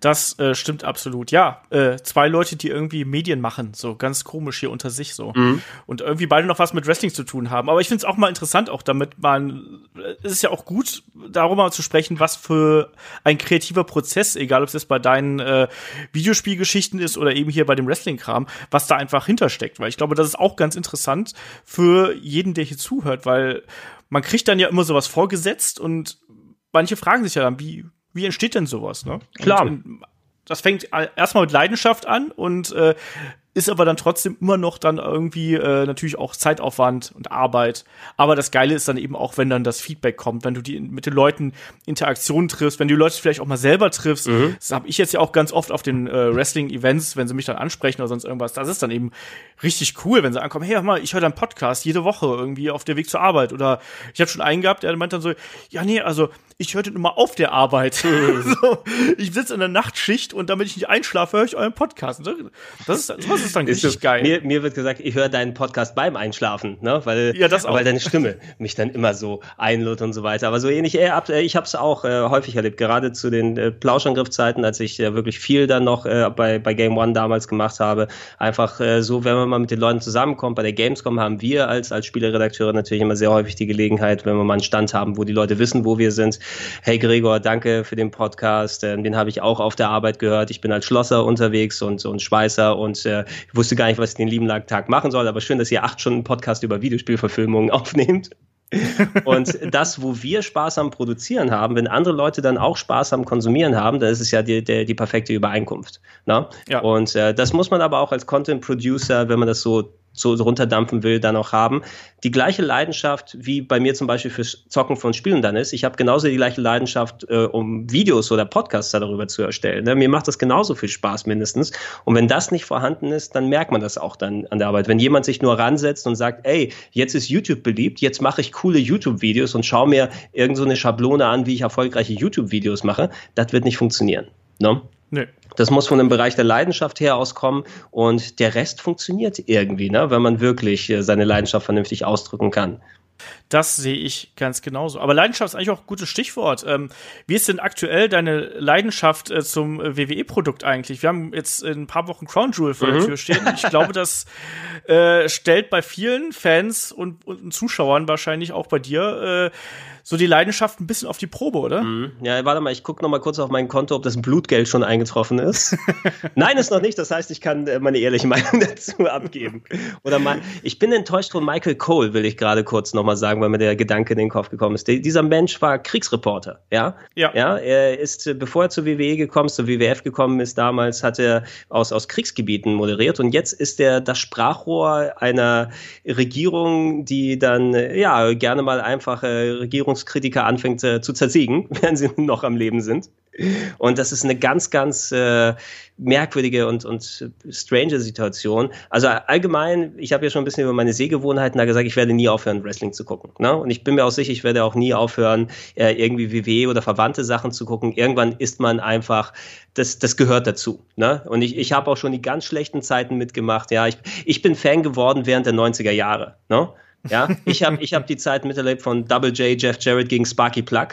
Das äh, stimmt absolut. Ja, äh, zwei Leute, die irgendwie Medien machen, so ganz komisch hier unter sich so. Mhm. Und irgendwie beide noch was mit Wrestling zu tun haben. Aber ich finde es auch mal interessant, auch damit man, es ist ja auch gut, darüber zu sprechen, was für ein kreativer Prozess, egal ob es jetzt bei deinen äh, Videospielgeschichten ist oder eben hier bei dem Wrestling-Kram, was da einfach hintersteckt. Weil ich glaube, das ist auch ganz interessant für jeden, der hier zuhört, weil man kriegt dann ja immer sowas vorgesetzt und manche fragen sich ja dann, wie, wie entsteht denn sowas? Ne? Klar. Und, das fängt erstmal mit Leidenschaft an und äh, ist aber dann trotzdem immer noch dann irgendwie äh, natürlich auch Zeitaufwand und Arbeit. Aber das Geile ist dann eben auch, wenn dann das Feedback kommt, wenn du die mit den Leuten Interaktion triffst, wenn du die Leute vielleicht auch mal selber triffst. Mhm. Das habe ich jetzt ja auch ganz oft auf den äh, Wrestling-Events, wenn sie mich dann ansprechen oder sonst irgendwas. Das ist dann eben richtig cool, wenn sie ankommen, hey, hör mal, ich höre deinen Podcast jede Woche irgendwie auf der Weg zur Arbeit. Oder ich habe schon einen gehabt, der meint dann so, ja, nee, also ich höre den immer auf der Arbeit. so, ich sitze in der Nachtschicht und damit ich nicht einschlafe, höre ich euren Podcast. Das ist, sowas ist dann richtig so, geil. Mir, mir wird gesagt, ich höre deinen Podcast beim Einschlafen, ne? Weil, ja, das auch. weil deine Stimme mich dann immer so einlud und so weiter. Aber so ähnlich, äh, ich habe es auch äh, häufig erlebt, gerade zu den äh, Plauschangriffzeiten, als ich äh, wirklich viel dann noch äh, bei, bei Game One damals gemacht habe. Einfach äh, so, wenn man mal mit den Leuten zusammenkommt, bei der Gamescom haben wir als, als Spieleredakteure natürlich immer sehr häufig die Gelegenheit, wenn wir mal einen Stand haben, wo die Leute wissen, wo wir sind. Hey Gregor, danke für den Podcast. Ähm, den habe ich auch auf der Arbeit gehört. Ich bin als Schlosser unterwegs und, und Schweißer und äh, ich wusste gar nicht, was ich den lieben Tag machen soll, aber schön, dass ihr acht Stunden Podcast über Videospielverfilmungen aufnehmt. und das, wo wir Spaß am Produzieren haben, wenn andere Leute dann auch Spaß am Konsumieren haben, dann ist es ja die, die, die perfekte Übereinkunft. Ne? Ja. Und äh, das muss man aber auch als Content Producer, wenn man das so so runterdampfen will, dann auch haben. Die gleiche Leidenschaft, wie bei mir zum Beispiel fürs Zocken von Spielen dann ist. Ich habe genauso die gleiche Leidenschaft, äh, um Videos oder Podcasts darüber zu erstellen. Ne? Mir macht das genauso viel Spaß mindestens. Und wenn das nicht vorhanden ist, dann merkt man das auch dann an der Arbeit. Wenn jemand sich nur ransetzt und sagt, ey, jetzt ist YouTube beliebt, jetzt mache ich coole YouTube-Videos und schaue mir irgendeine so Schablone an, wie ich erfolgreiche YouTube-Videos mache, das wird nicht funktionieren. Ne? Nee. Das muss von einem Bereich der Leidenschaft her auskommen und der Rest funktioniert irgendwie, ne? wenn man wirklich äh, seine Leidenschaft vernünftig ausdrücken kann. Das sehe ich ganz genauso. Aber Leidenschaft ist eigentlich auch ein gutes Stichwort. Ähm, wie ist denn aktuell deine Leidenschaft äh, zum WWE-Produkt eigentlich? Wir haben jetzt in ein paar Wochen Crown Jewel vor mhm. der Tür stehen. Ich glaube, das äh, stellt bei vielen Fans und, und Zuschauern wahrscheinlich auch bei dir äh, so die Leidenschaft ein bisschen auf die Probe, oder? Mhm. Ja, warte mal, ich gucke noch mal kurz auf mein Konto, ob das Blutgeld schon eingetroffen ist. Nein, ist noch nicht. Das heißt, ich kann äh, meine ehrliche Meinung dazu abgeben. Oder mal, ich bin enttäuscht von Michael Cole, will ich gerade kurz noch mal sagen, weil mir der Gedanke in den Kopf gekommen ist. dieser Mensch war Kriegsreporter, ja? Ja. Ja, er ist, äh, bevor er zur WWE gekommen ist, zur WWF gekommen ist, damals hat er aus, aus Kriegsgebieten moderiert und jetzt ist er das Sprachrohr einer Regierung, die dann, äh, ja, gerne mal einfache Regierungs Regierungskritiker anfängt äh, zu zersiegen, während sie noch am Leben sind. Und das ist eine ganz, ganz äh, merkwürdige und, und strange Situation. Also allgemein, ich habe ja schon ein bisschen über meine Sehgewohnheiten da gesagt, ich werde nie aufhören, Wrestling zu gucken. Ne? Und ich bin mir auch sicher, ich werde auch nie aufhören, äh, irgendwie WW oder verwandte Sachen zu gucken. Irgendwann ist man einfach, das, das gehört dazu. Ne? Und ich, ich habe auch schon die ganz schlechten Zeiten mitgemacht. Ja, ich, ich bin Fan geworden während der 90er Jahre. Ne? Ja, ich habe ich hab die Zeit miterlebt von Double J, Jeff Jarrett gegen Sparky Plug,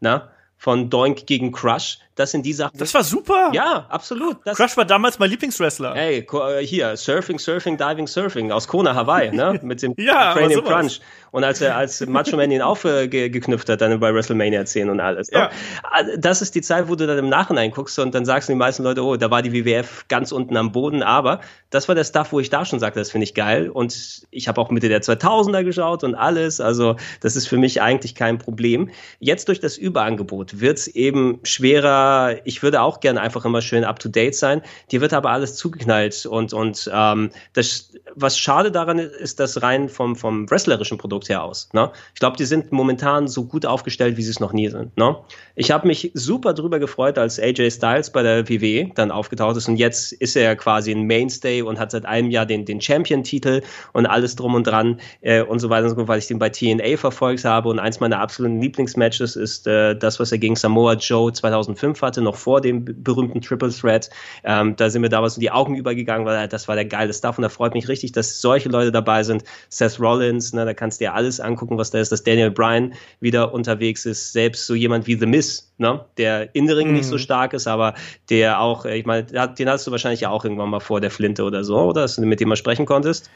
na, von Doink gegen Crush. Das sind die Sachen. Das war super. Ja, absolut. Das Crush war damals mein Lieblingswrestler. Hey, äh, hier, Surfing, Surfing, Diving, Surfing aus Kona, Hawaii, ne? Mit dem ja, Cranium Crunch. Und als er als Macho Man ihn aufgeknüpft hat, dann bei WrestleMania 10 und alles. Ne? Ja. Also, das ist die Zeit, wo du dann im Nachhinein guckst und dann sagst du die meisten Leute, oh, da war die WWF ganz unten am Boden. Aber das war der Stuff, wo ich da schon sagte, das finde ich geil. Und ich habe auch Mitte der 2000er geschaut und alles. Also das ist für mich eigentlich kein Problem. Jetzt durch das Überangebot wird es eben schwerer. Ich würde auch gerne einfach immer schön up-to-date sein. Dir wird aber alles zugeknallt. Und, und ähm, das, was schade daran ist, ist das rein vom, vom wrestlerischen Produkt her aus. Ne? Ich glaube, die sind momentan so gut aufgestellt, wie sie es noch nie sind. Ne? Ich habe mich super drüber gefreut, als AJ Styles bei der WWE dann aufgetaucht ist und jetzt ist er quasi ein Mainstay und hat seit einem Jahr den, den Champion-Titel und alles drum und dran äh, und so weiter und so fort, weil ich den bei TNA verfolgt habe und eins meiner absoluten Lieblingsmatches ist äh, das, was er gegen Samoa Joe 2005 hatte, noch vor dem berühmten Triple Threat. Ähm, da sind mir damals in die Augen übergegangen, weil das war der geile Stuff und da freut mich richtig, dass solche Leute dabei sind. Seth Rollins, ne, da kannst du dir alles angucken, was da ist, dass Daniel Bryan wieder unterwegs ist, selbst so jemand wie The Miz, ne, der in der Ring mm. nicht so mhm. stark ist, aber der auch, ich meine, den hast du wahrscheinlich ja auch irgendwann mal vor der Flinte oder so, oder? Dass du mit dem mal sprechen konntest.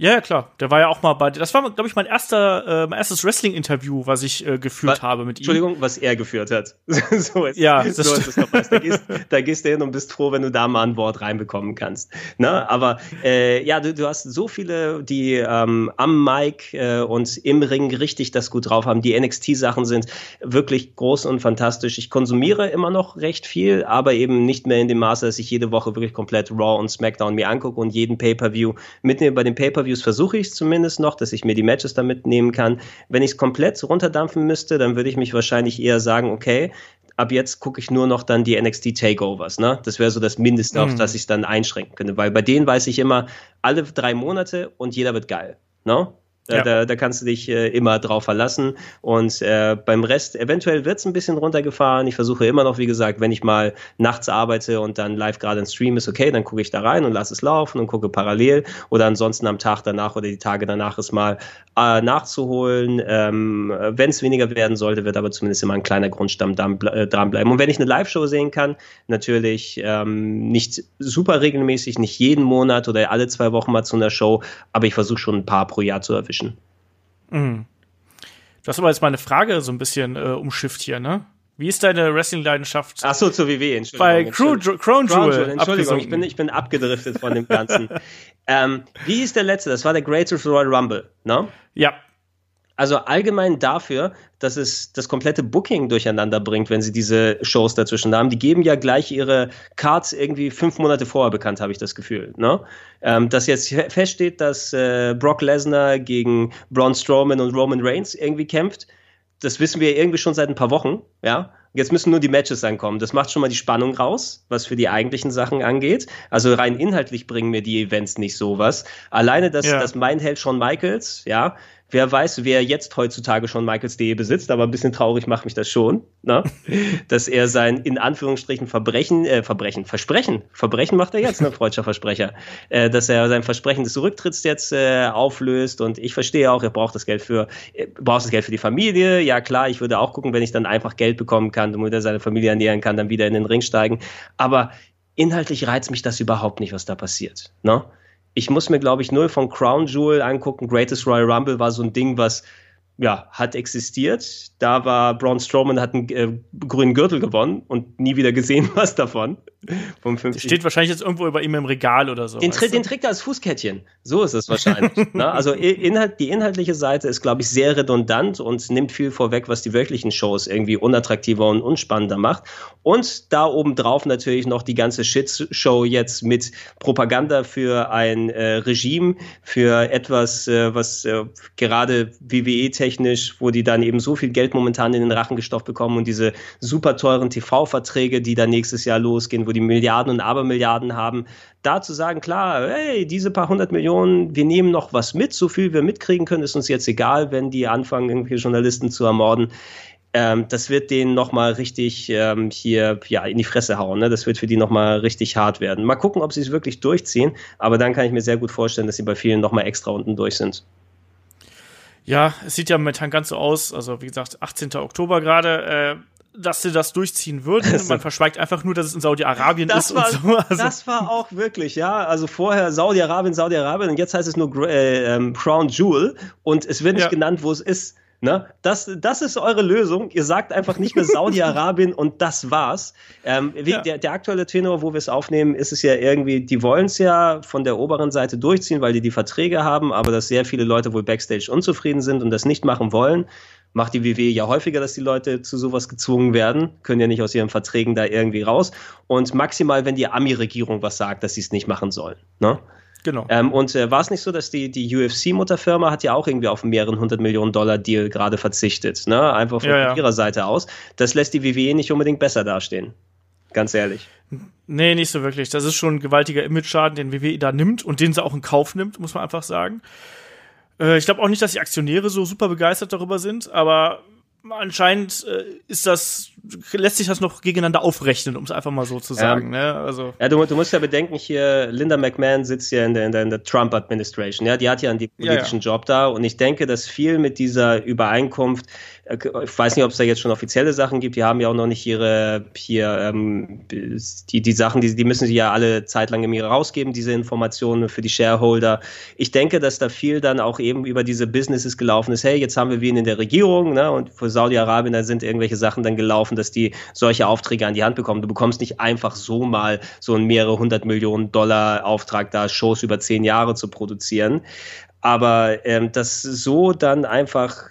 Ja, ja, klar. Der war ja auch mal bei. Das war, glaube ich, mein erster, äh, mein erstes Wrestling-Interview, was ich äh, geführt was, habe mit ihm. Entschuldigung, was er geführt hat. so ist, ja, das so ist es was. Da gehst, da gehst du hin und bist froh, wenn du da mal ein Wort reinbekommen kannst. Ne? Aber äh, ja, du, du hast so viele, die ähm, am Mic äh, und im Ring richtig das gut drauf haben. Die NXT-Sachen sind wirklich groß und fantastisch. Ich konsumiere immer noch recht viel, aber eben nicht mehr in dem Maße, dass ich jede Woche wirklich komplett Raw und SmackDown mir angucke und jeden Pay-Per-View mitnehme. Bei den Pay-Per-View Interviews versuche ich es zumindest noch, dass ich mir die Matches da mitnehmen kann. Wenn ich es komplett runterdampfen müsste, dann würde ich mich wahrscheinlich eher sagen, okay, ab jetzt gucke ich nur noch dann die NXT Takeovers. Ne? Das wäre so das Mindeste, mhm. auf das ich es dann einschränken könnte. Weil bei denen weiß ich immer, alle drei Monate und jeder wird geil. Ne? Ja. Da, da, kannst du dich äh, immer drauf verlassen. Und äh, beim Rest, eventuell wird es ein bisschen runtergefahren. Ich versuche immer noch, wie gesagt, wenn ich mal nachts arbeite und dann live gerade ein Stream ist, okay, dann gucke ich da rein und lasse es laufen und gucke parallel. Oder ansonsten am Tag danach oder die Tage danach ist mal äh, nachzuholen. Ähm, wenn es weniger werden sollte, wird aber zumindest immer ein kleiner Grundstamm äh, dranbleiben. Und wenn ich eine Live-Show sehen kann, natürlich ähm, nicht super regelmäßig, nicht jeden Monat oder alle zwei Wochen mal zu einer Show, aber ich versuche schon ein paar pro Jahr zu erwischen. Mhm. Du hast aber jetzt meine Frage so ein bisschen äh, umschifft hier, ne? Wie ist deine Wrestling-Leidenschaft? Ach so, zur WWE, Entschuldigung. Bei Crew, Crown Jewel. Entschuldigung, ich bin, ich bin abgedriftet von dem Ganzen. ähm, wie hieß der letzte? Das war der Greatest Royal Rumble, ne? Ja. Also allgemein dafür, dass es das komplette Booking durcheinander bringt, wenn sie diese Shows dazwischen haben. Die geben ja gleich ihre Cards irgendwie fünf Monate vorher bekannt, habe ich das Gefühl. Ne? Ähm, dass jetzt feststeht, dass äh, Brock Lesnar gegen Braun Strowman und Roman Reigns irgendwie kämpft, das wissen wir irgendwie schon seit ein paar Wochen, ja. Jetzt müssen nur die Matches ankommen. Das macht schon mal die Spannung raus, was für die eigentlichen Sachen angeht. Also rein inhaltlich bringen mir die Events nicht sowas. Alleine das, ja. das mein Held Shawn Michaels, ja, Wer weiß, wer jetzt heutzutage schon Michaels.de besitzt, aber ein bisschen traurig macht mich das schon, ne? dass er sein in Anführungsstrichen Verbrechen, äh, Verbrechen, Versprechen, Verbrechen macht er jetzt, ne, freudscher Versprecher, äh, dass er sein Versprechen des Rücktritts jetzt äh, auflöst und ich verstehe auch, er braucht das Geld für, er braucht das Geld für die Familie, ja klar, ich würde auch gucken, wenn ich dann einfach Geld bekommen kann, damit er seine Familie ernähren kann, dann wieder in den Ring steigen, aber inhaltlich reizt mich das überhaupt nicht, was da passiert, ne? Ich muss mir, glaube ich, nur von Crown Jewel angucken. Greatest Royal Rumble war so ein Ding, was ja, hat existiert. Da war Braun Strowman, hat einen äh, grünen Gürtel gewonnen und nie wieder gesehen was davon. Vom 50. Steht wahrscheinlich jetzt irgendwo über ihm im Regal oder so. Den, den trägt er als Fußkettchen. So ist es wahrscheinlich. ne? Also Inhalt, die inhaltliche Seite ist, glaube ich, sehr redundant und nimmt viel vorweg, was die wirklichen Shows irgendwie unattraktiver und unspannender macht. Und da obendrauf natürlich noch die ganze Shitshow jetzt mit Propaganda für ein äh, Regime, für etwas, äh, was äh, gerade WWE-technisch, wo die dann eben so viel Geld momentan in den Rachen gestopft bekommen und diese super teuren TV-Verträge, die dann nächstes Jahr losgehen, wo die Milliarden und Abermilliarden haben, da zu sagen, klar, hey, diese paar hundert Millionen, wir nehmen noch was mit, so viel wir mitkriegen können, ist uns jetzt egal, wenn die anfangen, irgendwelche Journalisten zu ermorden. Ähm, das wird denen nochmal richtig ähm, hier ja, in die Fresse hauen. Ne? Das wird für die nochmal richtig hart werden. Mal gucken, ob sie es wirklich durchziehen, aber dann kann ich mir sehr gut vorstellen, dass sie bei vielen nochmal extra unten durch sind. Ja, es sieht ja momentan ganz so aus, also wie gesagt, 18. Oktober gerade. Äh dass sie das durchziehen würden. Also, Man verschweigt einfach nur, dass es in Saudi-Arabien ist war, und so. Also. Das war auch wirklich, ja. Also vorher Saudi-Arabien, Saudi-Arabien und jetzt heißt es nur äh, ähm, Crown Jewel und es wird nicht ja. genannt, wo es ist. Ne? Das, das ist eure Lösung. Ihr sagt einfach nicht mehr Saudi-Arabien und das war's. Ähm, wie, ja. der, der aktuelle Tenor, wo wir es aufnehmen, ist es ja irgendwie, die wollen es ja von der oberen Seite durchziehen, weil die die Verträge haben, aber dass sehr viele Leute wohl backstage unzufrieden sind und das nicht machen wollen macht die WWE ja häufiger, dass die Leute zu sowas gezwungen werden, können ja nicht aus ihren Verträgen da irgendwie raus. Und maximal, wenn die Ami-Regierung was sagt, dass sie es nicht machen sollen. Ne? Genau. Ähm, und äh, war es nicht so, dass die, die UFC-Mutterfirma hat ja auch irgendwie auf einen mehreren hundert Millionen Dollar Deal gerade verzichtet, ne? Einfach von ja, ja. ihrer Seite aus. Das lässt die WWE nicht unbedingt besser dastehen. Ganz ehrlich. Nee, nicht so wirklich. Das ist schon ein gewaltiger Image-Schaden, den WWE da nimmt und den sie auch in Kauf nimmt, muss man einfach sagen. Äh, ich glaube auch nicht, dass die Aktionäre so super begeistert darüber sind, aber anscheinend äh, ist das, lässt sich das noch gegeneinander aufrechnen, um es einfach mal so zu sagen. Ja, ne? also. ja du, du, musst ja bedenken, hier Linda McMahon sitzt ja in der, in der, in der Trump Administration, ja, die hat ja einen politischen ja, ja. Job da und ich denke, dass viel mit dieser Übereinkunft ich weiß nicht, ob es da jetzt schon offizielle Sachen gibt. Die haben ja auch noch nicht ihre hier ähm, die die Sachen, die die müssen sie ja alle Zeit lang im rausgeben, diese Informationen für die Shareholder. Ich denke, dass da viel dann auch eben über diese Businesses gelaufen ist. Hey, jetzt haben wir wen in der Regierung, ne? Und für Saudi-Arabien da sind irgendwelche Sachen dann gelaufen, dass die solche Aufträge an die Hand bekommen. Du bekommst nicht einfach so mal so einen mehrere hundert Millionen Dollar Auftrag da Shows über zehn Jahre zu produzieren. Aber ähm, das so dann einfach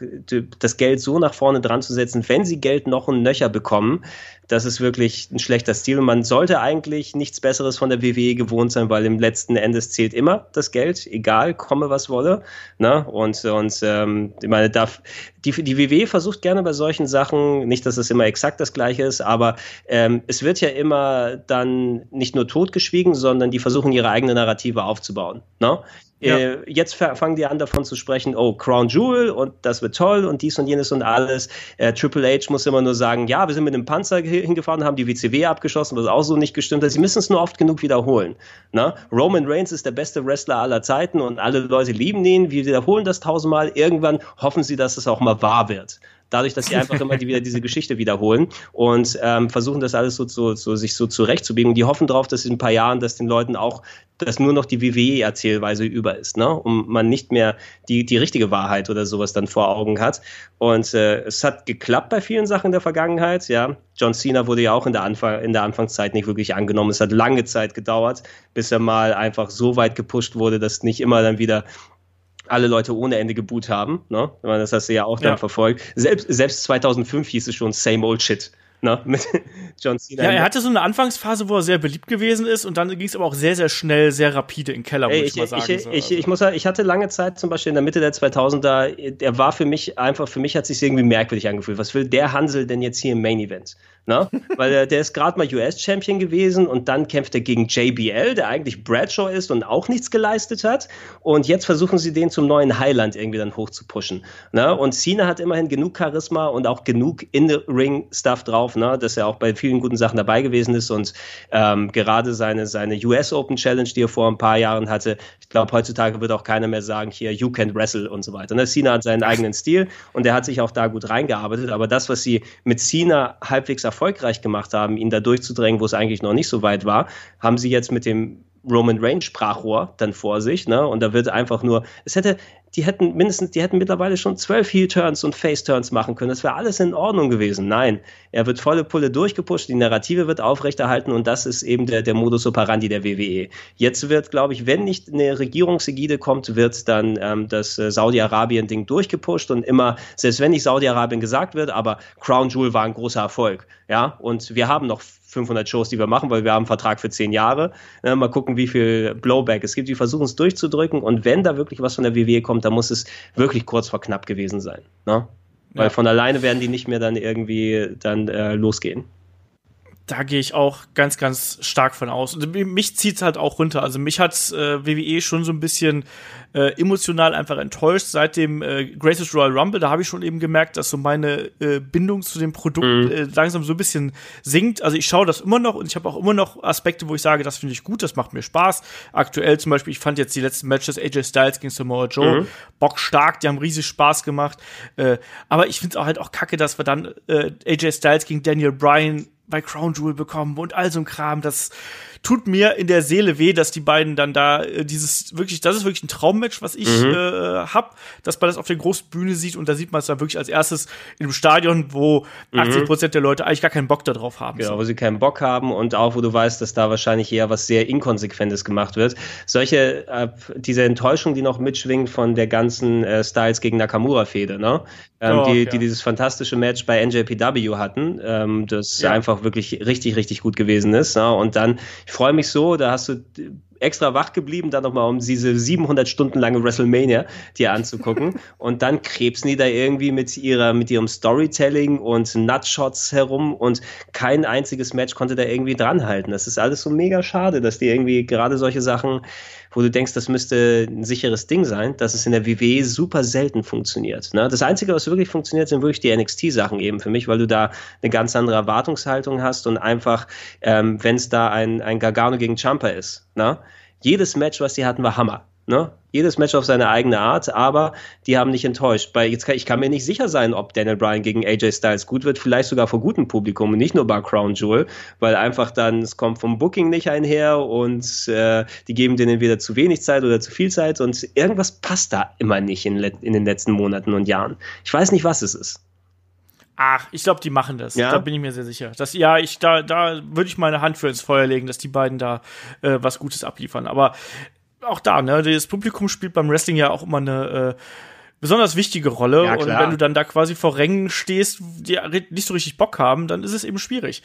das Geld so nach vorne dran zu setzen, wenn sie Geld noch ein Nöcher bekommen, das ist wirklich ein schlechter Stil und man sollte eigentlich nichts Besseres von der WWE gewohnt sein, weil im letzten Endes zählt immer das Geld, egal, komme was wolle. Ne? Und, und ähm, ich meine, darf, die, die WWE versucht gerne bei solchen Sachen, nicht, dass es immer exakt das gleiche ist, aber ähm, es wird ja immer dann nicht nur totgeschwiegen, sondern die versuchen ihre eigene Narrative aufzubauen. Ne? Ja. Äh, jetzt fangen die an davon zu sprechen, oh, Crown Jewel und das wird toll und dies und jenes und alles. Äh, Triple H muss immer nur sagen, ja, wir sind mit dem Panzer hingefahren, haben die WCW abgeschossen, was auch so nicht gestimmt hat. Sie müssen es nur oft genug wiederholen. Na? Roman Reigns ist der beste Wrestler aller Zeiten und alle Leute lieben ihn. Wir wiederholen das tausendmal. Irgendwann hoffen sie, dass es auch mal wahr wird dadurch, dass sie einfach immer die, wieder diese Geschichte wiederholen und ähm, versuchen das alles so, so, so sich so zurechtzubiegen. Die hoffen darauf, dass in ein paar Jahren, dass den Leuten auch, dass nur noch die WWE-Erzählweise über ist, ne? Und man nicht mehr die, die richtige Wahrheit oder sowas dann vor Augen hat. Und äh, es hat geklappt bei vielen Sachen in der Vergangenheit, ja. John Cena wurde ja auch in der, Anfang, in der Anfangszeit nicht wirklich angenommen. Es hat lange Zeit gedauert, bis er mal einfach so weit gepusht wurde, dass nicht immer dann wieder alle Leute ohne Ende geboot haben. Ne? Das hast du ja auch dann ja. verfolgt. Selbst, selbst 2005 hieß es schon Same Old Shit ne, mit John Cena. Ja, er hatte so eine Anfangsphase, wo er sehr beliebt gewesen ist und dann ging es aber auch sehr, sehr schnell, sehr rapide in den Keller, muss ich, ich mal sagen. Ich, ich, ich, muss sagen, ich hatte lange Zeit zum Beispiel in der Mitte der 2000er, der war für mich einfach, für mich hat sich irgendwie merkwürdig angefühlt. Was will der Hansel denn jetzt hier im Main Event? Ne? Weil der, der ist gerade mal US-Champion gewesen und dann kämpft er gegen JBL, der eigentlich Bradshaw ist und auch nichts geleistet hat. Und jetzt versuchen sie den zum neuen Highland irgendwie dann hoch zu pushen. Ne? Und Cena hat immerhin genug Charisma und auch genug In-Ring-Stuff drauf, ne? dass er auch bei vielen guten Sachen dabei gewesen ist. Und ähm, gerade seine, seine US Open Challenge, die er vor ein paar Jahren hatte, ich glaube, heutzutage wird auch keiner mehr sagen, hier, you can wrestle und so weiter. Ne? Cena hat seinen eigenen Stil und er hat sich auch da gut reingearbeitet. Aber das, was sie mit Cena halbwegs erfolgreich erfolgreich gemacht haben, ihn da durchzudrängen, wo es eigentlich noch nicht so weit war, haben sie jetzt mit dem Roman Reigns Sprachrohr dann vor sich, ne? Und da wird einfach nur, es hätte, die hätten mindestens, die hätten mittlerweile schon zwölf Heel-Turns und Face-Turns machen können. Das wäre alles in Ordnung gewesen. Nein, er wird volle Pulle durchgepusht, die Narrative wird aufrechterhalten und das ist eben der, der Modus operandi der WWE. Jetzt wird, glaube ich, wenn nicht eine Regierungsägide kommt, wird dann ähm, das äh, Saudi-Arabien-Ding durchgepusht und immer, selbst wenn nicht Saudi-Arabien gesagt wird, aber Crown Jewel war ein großer Erfolg. Ja, und wir haben noch 500 Shows, die wir machen, weil wir haben einen Vertrag für zehn Jahre. Äh, mal gucken, wie viel Blowback es gibt. Wir versuchen es durchzudrücken und wenn da wirklich was von der WWE kommt, dann muss es wirklich kurz vor knapp gewesen sein. Ne? Weil ja. von alleine werden die nicht mehr dann irgendwie dann äh, losgehen da gehe ich auch ganz, ganz stark von aus. Und mich zieht's halt auch runter. Also mich hat äh, WWE schon so ein bisschen äh, emotional einfach enttäuscht seit dem äh, Greatest Royal Rumble. Da habe ich schon eben gemerkt, dass so meine äh, Bindung zu dem Produkt mhm. äh, langsam so ein bisschen sinkt. Also ich schaue das immer noch und ich habe auch immer noch Aspekte, wo ich sage, das finde ich gut, das macht mir Spaß. Aktuell zum Beispiel, ich fand jetzt die letzten Matches AJ Styles gegen Samoa Joe mhm. bockstark, die haben riesig Spaß gemacht. Äh, aber ich finde es auch halt auch kacke, dass wir dann äh, AJ Styles gegen Daniel Bryan bei Crown Jewel bekommen und all so ein Kram. Das tut mir in der Seele weh, dass die beiden dann da äh, dieses wirklich, das ist wirklich ein Traummatch, was ich mhm. äh, hab, dass man das auf der großen Bühne sieht und da sieht man es dann wirklich als erstes in einem Stadion, wo mhm. 80 Prozent der Leute eigentlich gar keinen Bock darauf haben. Genau, so. wo sie keinen Bock haben und auch wo du weißt, dass da wahrscheinlich eher was sehr Inkonsequentes gemacht wird. Solche, äh, diese Enttäuschung, die noch mitschwingt von der ganzen äh, Styles gegen Nakamura-Fehde, ne? Ähm, oh, die, ja. die dieses fantastische Match bei NJPW hatten, ähm, das ja. einfach wirklich richtig, richtig gut gewesen ist. Ne? Und dann, ich freue mich so, da hast du extra wach geblieben, dann nochmal um diese 700 Stunden lange WrestleMania dir anzugucken. und dann krebsen die da irgendwie mit ihrer, mit ihrem Storytelling und Nutshots herum und kein einziges Match konnte da irgendwie dranhalten. Das ist alles so mega schade, dass die irgendwie gerade solche Sachen, wo du denkst, das müsste ein sicheres Ding sein, dass es in der WWE super selten funktioniert. Ne? Das Einzige, was wirklich funktioniert, sind wirklich die NXT-Sachen eben für mich, weil du da eine ganz andere Erwartungshaltung hast und einfach, ähm, wenn es da ein, ein Gargano gegen Champa ist, ne? jedes Match, was sie hatten, war Hammer. Ne? Jedes Match auf seine eigene Art, aber die haben nicht enttäuscht. Bei, jetzt kann, ich kann mir nicht sicher sein, ob Daniel Bryan gegen AJ Styles gut wird, vielleicht sogar vor gutem Publikum und nicht nur bei Crown Jewel, weil einfach dann, es kommt vom Booking nicht einher und äh, die geben denen entweder zu wenig Zeit oder zu viel Zeit und irgendwas passt da immer nicht in, in den letzten Monaten und Jahren. Ich weiß nicht, was es ist. Ach, ich glaube, die machen das. Ja? Da bin ich mir sehr sicher. Das, ja, ich, da, da würde ich meine Hand für ins Feuer legen, dass die beiden da äh, was Gutes abliefern. Aber auch da, ne, das Publikum spielt beim Wrestling ja auch immer eine äh, besonders wichtige Rolle. Ja, und wenn du dann da quasi vor Rängen stehst, die nicht so richtig Bock haben, dann ist es eben schwierig.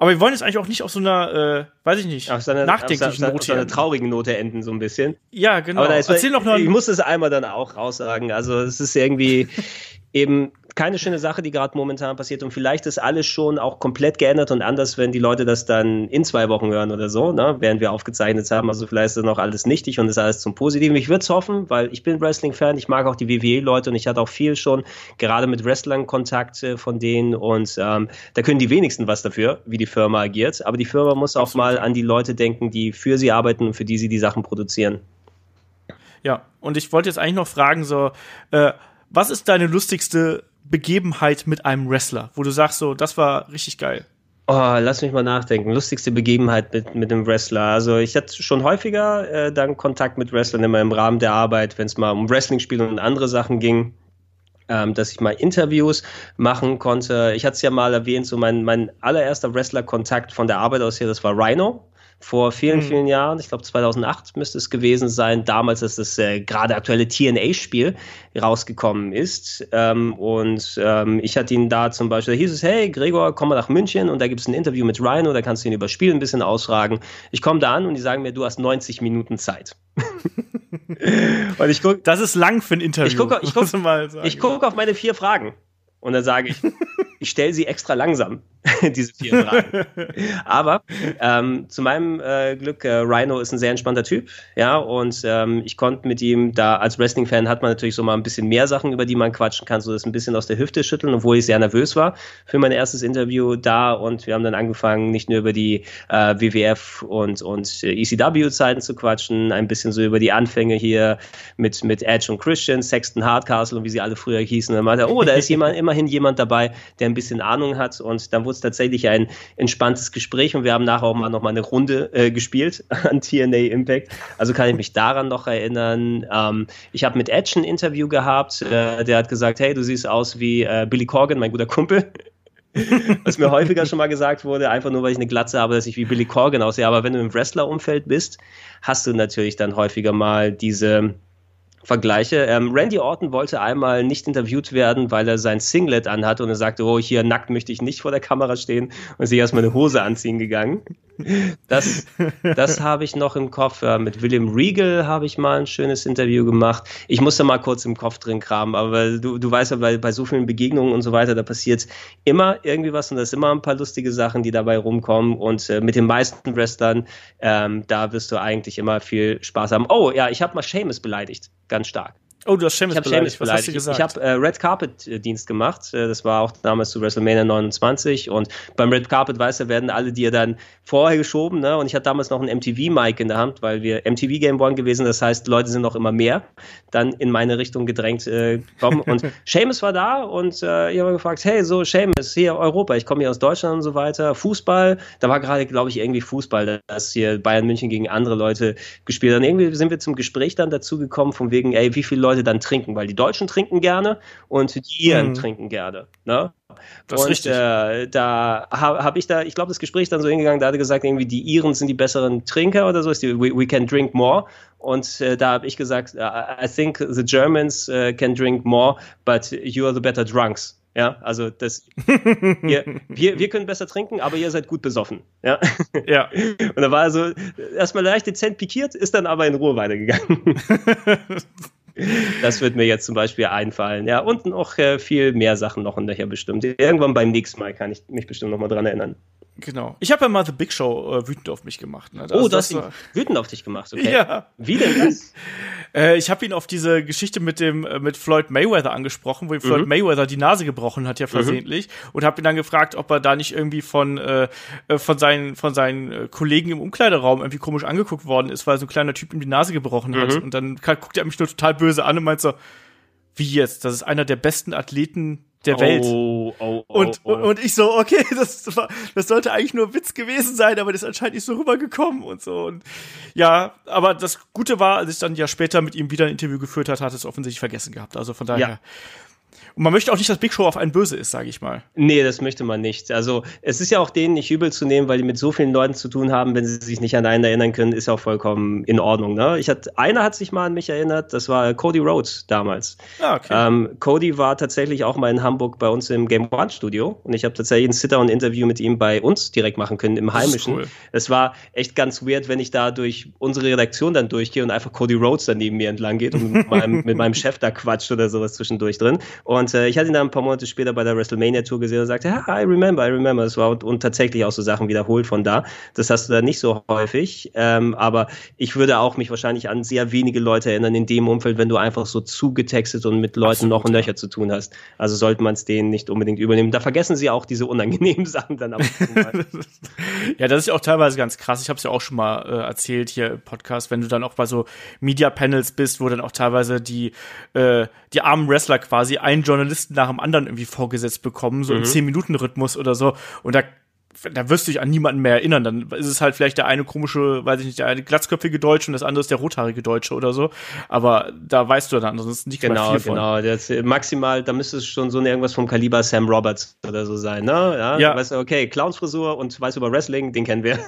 Aber wir wollen jetzt eigentlich auch nicht auf so einer, äh, weiß ich nicht, Auf seine, nachdenklichen auf auf Note. seine enden. traurigen Note enden, so ein bisschen. ja, genau. Aber da ist, Erzähl noch mal. ich muss es einmal dann auch raussagen. Also es ist irgendwie eben keine schöne Sache, die gerade momentan passiert. Und vielleicht ist alles schon auch komplett geändert und anders, wenn die Leute das dann in zwei Wochen hören oder so, ne? während wir aufgezeichnet haben. Also vielleicht ist das noch alles nichtig und ist alles zum Positiven. Ich würde es hoffen, weil ich bin Wrestling-Fan, ich mag auch die WWE-Leute und ich hatte auch viel schon gerade mit Wrestlern Kontakt äh, von denen und ähm, da können die wenigsten was dafür, wie die Firma agiert. Aber die Firma muss auch mal an die Leute denken, die für sie arbeiten und für die sie die Sachen produzieren. Ja, und ich wollte jetzt eigentlich noch fragen, so, äh, was ist deine lustigste Begebenheit mit einem Wrestler, wo du sagst, so, das war richtig geil? Oh, lass mich mal nachdenken. Lustigste Begebenheit mit, mit einem Wrestler. Also ich hatte schon häufiger äh, dann Kontakt mit Wrestlern immer im Rahmen der Arbeit, wenn es mal um Wrestling-Spiele und andere Sachen ging. Ähm, dass ich mal Interviews machen konnte. Ich hatte es ja mal erwähnt, so mein, mein allererster Wrestler-Kontakt von der Arbeit aus hier, das war Rhino. Vor vielen, vielen Jahren, ich glaube 2008 müsste es gewesen sein, damals, als das äh, gerade aktuelle TNA-Spiel rausgekommen ist. Ähm, und ähm, ich hatte ihn da zum Beispiel, da hieß es, hey Gregor, komm mal nach München und da gibt es ein Interview mit Rhino, da kannst du ihn über Spiel ein bisschen ausfragen. Ich komme da an und die sagen mir, du hast 90 Minuten Zeit. und ich gucke Das ist lang für ein Interview. Ich gucke ich guck, ich guck auf meine vier Fragen und dann sage ich, ich stelle sie extra langsam, diese vier Fragen. Aber ähm, zu meinem äh, Glück, äh, Rhino ist ein sehr entspannter Typ, ja, und ähm, ich konnte mit ihm da, als Wrestling-Fan hat man natürlich so mal ein bisschen mehr Sachen, über die man quatschen kann, so das ein bisschen aus der Hüfte schütteln, obwohl ich sehr nervös war für mein erstes Interview da und wir haben dann angefangen, nicht nur über die äh, WWF und, und äh, ECW-Zeiten zu quatschen, ein bisschen so über die Anfänge hier mit, mit Edge und Christian, Sexton Hardcastle und wie sie alle früher hießen. Und dann meinte er, oh, da ist jemand, immerhin jemand dabei, der ein bisschen Ahnung hat und dann wurde es tatsächlich ein entspanntes Gespräch und wir haben nachher auch mal noch mal eine Runde äh, gespielt an TNA Impact. Also kann ich mich daran noch erinnern. Ähm, ich habe mit Edge ein Interview gehabt, äh, der hat gesagt, hey, du siehst aus wie äh, Billy Corgan, mein guter Kumpel. Was mir häufiger schon mal gesagt wurde, einfach nur weil ich eine Glatze habe, dass ich wie Billy Corgan aussehe. Aber wenn du im Wrestler-Umfeld bist, hast du natürlich dann häufiger mal diese Vergleiche. Ähm, Randy Orton wollte einmal nicht interviewt werden, weil er sein Singlet anhatte und er sagte, oh, hier nackt möchte ich nicht vor der Kamera stehen und ist sich erstmal eine Hose anziehen gegangen. Das, das habe ich noch im Kopf. Äh, mit William Regal habe ich mal ein schönes Interview gemacht. Ich musste mal kurz im Kopf drin kramen, aber du, du weißt ja, bei, bei so vielen Begegnungen und so weiter, da passiert immer irgendwie was und da ist immer ein paar lustige Sachen, die dabei rumkommen. Und äh, mit den meisten Wrestlern, ähm, da wirst du eigentlich immer viel Spaß haben. Oh ja, ich habe mal Seamus beleidigt, ganz stark. Oh, du hast Seamus beleidigt. Seamus Was hast du beleidigt. gesagt? Ich habe äh, Red Carpet äh, Dienst gemacht. Äh, das war auch damals zu WrestleMania 29 und beim Red Carpet, weißt du, werden alle dir dann vorher geschoben, ne? Und ich hatte damals noch ein MTV-Mic in der Hand, weil wir MTV Game One gewesen. Das heißt, Leute sind noch immer mehr dann in meine Richtung gedrängt äh, kommen. Und Seamus war da und äh, ich habe gefragt, hey, so Seamus, hier Europa, ich komme hier aus Deutschland und so weiter. Fußball, da war gerade, glaube ich, irgendwie Fußball, dass hier Bayern München gegen andere Leute gespielt haben. Irgendwie sind wir zum Gespräch dann dazu gekommen, von wegen, ey, wie viele Leute dann trinken, weil die Deutschen trinken gerne und die Iren Mhm. trinken gerne. Ne? Das und richtig. Äh, da habe hab ich da, ich glaube, das Gespräch ist dann so hingegangen, da hat er gesagt, irgendwie die Iren sind die besseren Trinker oder so, ist die, we, we can drink more. Und äh, da habe ich gesagt, uh, I think the Germans uh, can drink more, but you are the better drunks. Ja, also das, wir, wir, wir können besser trinken, aber ihr seid gut besoffen. Ja. ja. Und da war er so erstmal leicht dezent pikiert, ist dann aber in Ruhe weitergegangen. Das wird mir jetzt zum Beispiel einfallen. Ja, und noch äh, viel mehr Sachen noch nachher bestimmt. Irgendwann beim nächsten Mal kann ich mich bestimmt noch mal dran erinnern. Genau. Ich habe ja mal The Big Show äh, wütend auf mich gemacht. Ne? oh, das, war- hast ihn wütend auf dich gemacht, okay? Ja. Wie denn das? Äh, ich habe ihn auf diese Geschichte mit dem äh, mit Floyd Mayweather angesprochen, wo ihm Floyd Mhm. Mayweather die Nase gebrochen hat ja versehentlich und habe ihn dann gefragt, ob er da nicht irgendwie von äh, äh, von seinen von seinen äh, Kollegen im Umkleideraum irgendwie komisch angeguckt worden ist, weil so ein kleiner Typ ihm die Nase gebrochen hat Mhm. und dann guckt er mich nur total böse an und meint so, wie jetzt? Das ist einer der besten Athleten der Welt. Oh, oh, oh, Und, oh. und, ich so, okay, das, war, das sollte eigentlich nur ein Witz gewesen sein, aber das ist anscheinend nicht so rübergekommen und so. Und ja, aber das Gute war, als ich dann ja später mit ihm wieder ein Interview geführt hat, hat es offensichtlich vergessen gehabt. Also von daher. Ja. Und man möchte auch nicht, dass Big Show auf einen böse ist, sage ich mal. Nee, das möchte man nicht. Also es ist ja auch denen nicht übel zu nehmen, weil die mit so vielen Leuten zu tun haben, wenn sie sich nicht an einen erinnern können, ist auch vollkommen in Ordnung. Ne? Ich hatte, einer hat sich mal an mich erinnert, das war Cody Rhodes damals. Ah, okay. Ähm, Cody war tatsächlich auch mal in Hamburg bei uns im Game One Studio und ich habe tatsächlich ein Sit-Down-Interview mit ihm bei uns direkt machen können, im Heimischen. Cool. Es war echt ganz weird, wenn ich da durch unsere Redaktion dann durchgehe und einfach Cody Rhodes dann neben mir entlang geht und mit meinem, mit meinem Chef da quatscht oder sowas zwischendurch drin. Und äh, ich hatte ihn dann ein paar Monate später bei der WrestleMania Tour gesehen und sagte, ja, I remember, I remember. Das war und, und, tatsächlich auch so Sachen wiederholt von da. Das hast du da nicht so häufig. Ähm, aber ich würde auch mich wahrscheinlich an sehr wenige Leute erinnern in dem Umfeld, wenn du einfach so zugetextet und mit Leuten Absolut, noch und Löcher zu tun hast. Also sollte man es denen nicht unbedingt übernehmen. Da vergessen sie auch diese unangenehmen Sachen dann ab. ja, das ist ja auch teilweise ganz krass. Ich habe es ja auch schon mal äh, erzählt hier im Podcast, wenn du dann auch bei so Media Panels bist, wo dann auch teilweise die äh, die armen Wrestler quasi einen Journalisten nach dem anderen irgendwie vorgesetzt bekommen, so mhm. im 10-Minuten-Rhythmus oder so. Und da da wirst du dich an niemanden mehr erinnern. Dann ist es halt vielleicht der eine komische, weiß ich nicht, der eine glatzköpfige Deutsche und das andere ist der rothaarige Deutsche oder so. Aber da weißt du dann ansonsten nicht genau, viel von. Genau, das, maximal, da müsste es schon so irgendwas vom Kaliber Sam Roberts oder so sein, ne? Ja. ja. Weißt du, okay, Clownsfrisur und weiß über Wrestling, den kennen wir.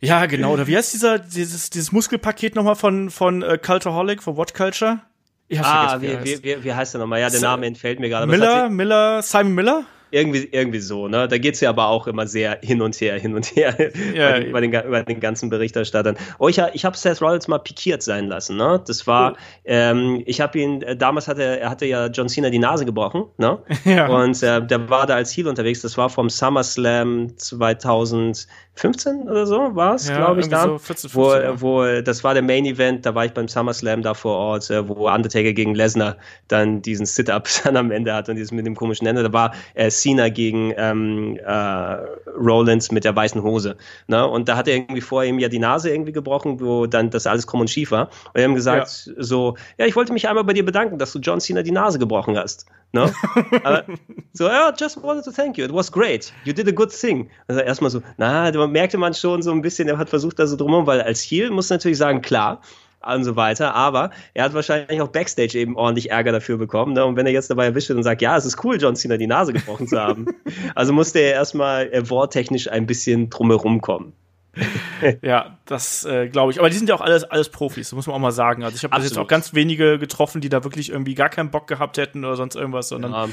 ja, genau. Oder wie heißt dieser, dieses, dieses Muskelpaket nochmal von, von uh, Cultureholic, von What Culture? Ich ah, wie, wie, wie, wie heißt der nochmal? Ja, der Name entfällt mir gerade. Miller, Miller, Simon Miller? Irgendwie, irgendwie so, ne? Da geht's ja aber auch immer sehr hin und her, hin und her ja, über, den, über den ganzen Berichterstattern. Oh, ich, ich habe Seth Rollins mal pikiert sein lassen, ne? Das war, cool. ähm, ich habe ihn, äh, damals hatte er hatte ja John Cena die Nase gebrochen, ne? Ja. Und äh, der war da als Heel unterwegs, das war vom SummerSlam 2015 oder so, war es, ja, glaube ich, da. So 14, 15, wo, wo, das war der Main Event, da war ich beim SummerSlam da vor Ort, äh, wo Undertaker gegen Lesnar dann diesen Sit-Up dann am Ende hat und dieses mit dem komischen Ende. Da war äh, Cena gegen ähm, äh, Rollins mit der weißen Hose. Ne? Und da hat er irgendwie vor ihm ja die Nase irgendwie gebrochen, wo dann das alles krumm und schief war. Und wir haben gesagt, ja. so, ja, ich wollte mich einmal bei dir bedanken, dass du John Cena die Nase gebrochen hast. Ne? Aber, so, ja, just wanted to thank you. It was great. You did a good thing. Also erstmal so, na, da merkte man schon so ein bisschen, er hat versucht, da so drumherum, weil als Heel muss natürlich sagen, klar, und so weiter. Aber er hat wahrscheinlich auch Backstage eben ordentlich Ärger dafür bekommen. Ne? Und wenn er jetzt dabei erwischt wird und sagt, ja, es ist cool, John Cena die Nase gebrochen zu haben, also musste er erstmal äh, worttechnisch ein bisschen drumherum kommen. ja, das äh, glaube ich. Aber die sind ja auch alles, alles Profis, muss man auch mal sagen. Also ich habe jetzt auch ganz wenige getroffen, die da wirklich irgendwie gar keinen Bock gehabt hätten oder sonst irgendwas, sondern ja.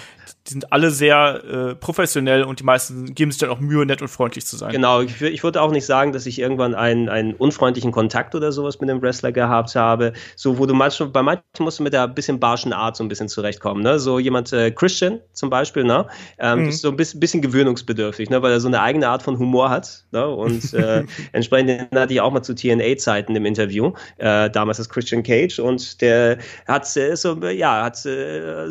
Die sind alle sehr äh, professionell und die meisten geben sich dann auch Mühe, nett und freundlich zu sein. Genau, ich, ich würde auch nicht sagen, dass ich irgendwann einen, einen unfreundlichen Kontakt oder sowas mit einem Wrestler gehabt habe. So, wo du manchmal, bei manchen musst du mit der bisschen barschen Art so ein bisschen zurechtkommen. Ne? So jemand, äh, Christian zum Beispiel, ne? Ähm, mhm. ist so ein bisschen, bisschen gewöhnungsbedürftig, ne? weil er so eine eigene Art von Humor hat. Ne? Und äh, Entsprechend hatte ich auch mal zu TNA-Zeiten im Interview, äh, damals als Christian Cage und der hat äh, so, ja, hat äh,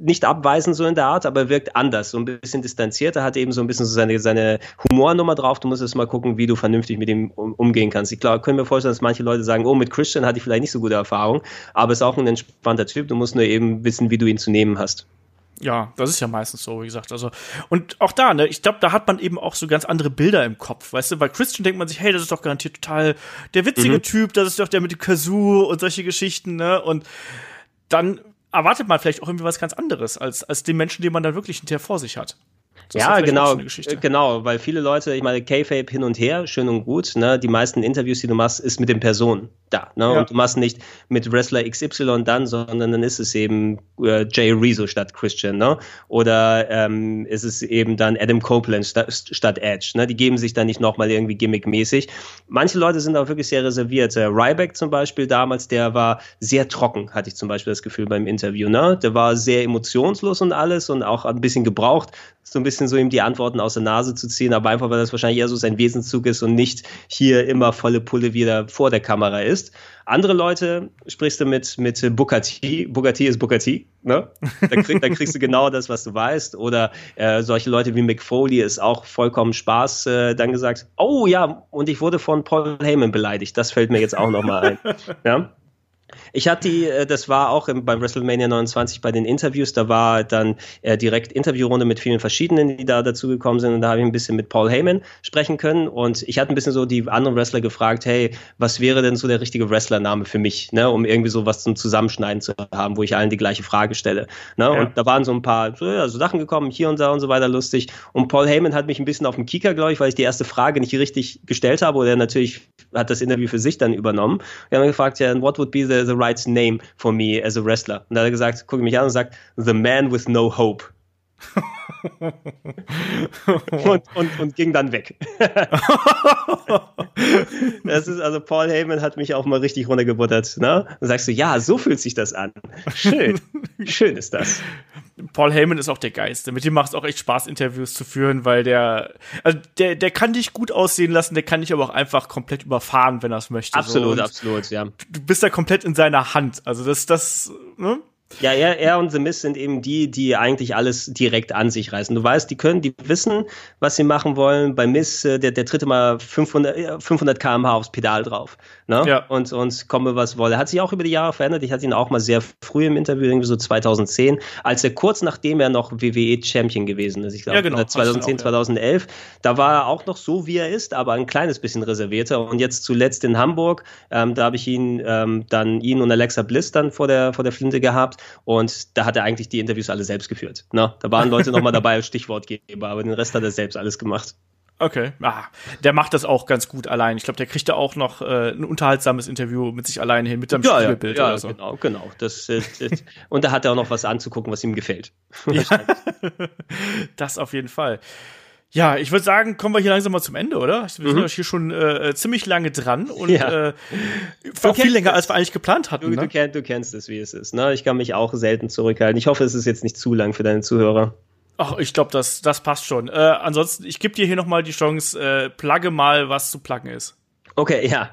nicht abweisend so in der Art, aber wirkt anders, so ein bisschen distanzierter, hat eben so ein bisschen so seine, seine Humornummer drauf. Du musst jetzt mal gucken, wie du vernünftig mit ihm um, umgehen kannst. Ich glaube, können mir vorstellen, dass manche Leute sagen, oh, mit Christian hatte ich vielleicht nicht so gute Erfahrung, aber ist auch ein entspannter Typ. Du musst nur eben wissen, wie du ihn zu nehmen hast. Ja, das ist ja meistens so, wie gesagt. Also, und auch da, ne, ich glaube, da hat man eben auch so ganz andere Bilder im Kopf, weißt du? Bei Christian denkt man sich, hey, das ist doch garantiert total der witzige mhm. Typ, das ist doch der mit dem Kazoo und solche Geschichten, ne? Und dann erwartet man vielleicht auch irgendwie was ganz anderes als, als den Menschen, den man dann wirklich hinterher vor sich hat. Das ja, genau, genau, weil viele Leute, ich meine, K-Fape hin und her, schön und gut, ne? Die meisten Interviews, die du machst, ist mit den Personen da, ne? Ja. Und du machst nicht mit Wrestler XY dann, sondern dann ist es eben äh, Jay Rezo statt Christian, ne? Oder ähm, ist es eben dann Adam Copeland statt, statt Edge, ne? Die geben sich dann nicht nochmal irgendwie gimmickmäßig. Manche Leute sind auch wirklich sehr reserviert. Äh, Ryback zum Beispiel damals, der war sehr trocken, hatte ich zum Beispiel das Gefühl beim Interview, ne? Der war sehr emotionslos und alles und auch ein bisschen gebraucht, so ein bisschen so ihm die Antworten aus der Nase zu ziehen, aber einfach, weil das wahrscheinlich eher so sein Wesenszug ist und nicht hier immer volle Pulle wieder vor der Kamera ist. Andere Leute sprichst du mit, mit Booker T. Booker T ist Booker T, ne? Da, krieg, da kriegst du genau das, was du weißt. Oder äh, solche Leute wie Mick Foley ist auch vollkommen Spaß äh, dann gesagt, oh ja, und ich wurde von Paul Heyman beleidigt. Das fällt mir jetzt auch nochmal ein. Ja? Ich hatte die, äh, das war auch im, beim WrestleMania 29 bei den Interviews, da war dann äh, direkt Interviewrunde mit vielen verschiedenen, die da dazugekommen sind und da habe ich ein bisschen mit Paul Heyman sprechen können und ich hatte ein bisschen so die anderen Wrestler gefragt, hey, was wäre denn so der richtige Wrestlername für mich, ne, um irgendwie so was zum Zusammenschneiden zu haben, wo ich allen die gleiche Frage stelle. Ne? Ja. Und da waren so ein paar so, ja, so Sachen gekommen, hier und da und so weiter lustig. Und Paul Heyman hat mich ein bisschen auf den Kieker, glaube ich, weil ich die erste Frage nicht richtig gestellt habe oder natürlich hat das Interview für sich dann übernommen. Wir haben gefragt, ja, what would be the, the right name for me as a wrestler? Und da hat er gesagt, gucke mich an und sagt, The Man with No Hope. und, und, und ging dann weg. das ist also Paul Heyman hat mich auch mal richtig runtergebuttert. Ne? Dann sagst du, ja, so fühlt sich das an. Schön, schön ist das. Paul Heyman ist auch der Geiste. Mit dem macht es auch echt Spaß, Interviews zu führen, weil der, also der, der kann dich gut aussehen lassen, der kann dich aber auch einfach komplett überfahren, wenn er es möchte. Absolut, so. absolut, ja. Du bist da komplett in seiner Hand. Also das, das, ne? Ja, er, er und The Mist sind eben die, die eigentlich alles direkt an sich reißen. Du weißt, die können, die wissen, was sie machen wollen. Bei Miss, äh, der, der tritt immer 500, 500 km/h aufs Pedal drauf. Ne? Ja. Und, und komme, was wolle. Hat sich auch über die Jahre verändert. Ich hatte ihn auch mal sehr früh im Interview, irgendwie so 2010, als er kurz nachdem er noch WWE-Champion gewesen ist. Ich glaube, ja, genau. 2010, auch, 2011. Da war er auch noch so, wie er ist, aber ein kleines bisschen reservierter. Und jetzt zuletzt in Hamburg, ähm, da habe ich ihn ähm, dann, ihn und Alexa Bliss dann vor der, vor der Flinte gehabt. Und da hat er eigentlich die Interviews alle selbst geführt. Ne? Da waren Leute nochmal dabei als Stichwortgeber, aber den Rest hat er selbst alles gemacht. Okay, ah, der macht das auch ganz gut allein. Ich glaube, der kriegt da auch noch äh, ein unterhaltsames Interview mit sich allein hin, mit seinem ja, Spiegelbild ja, ja, oder so. Genau, genau. Das, äh, das, und da hat er auch noch was anzugucken, was ihm gefällt. Ja, das auf jeden Fall. Ja, ich würde sagen, kommen wir hier langsam mal zum Ende, oder? Wir sind mhm. hier schon äh, ziemlich lange dran und ja. äh, auch viel länger, als wir eigentlich geplant hatten. Du, ne? du, kennst, du kennst es, wie es ist. Ne? Ich kann mich auch selten zurückhalten. Ich hoffe, es ist jetzt nicht zu lang für deine Zuhörer. Ach, ich glaube, das, das passt schon. Äh, ansonsten, ich gebe dir hier noch mal die Chance, äh, plugge mal, was zu pluggen ist. Okay, ja.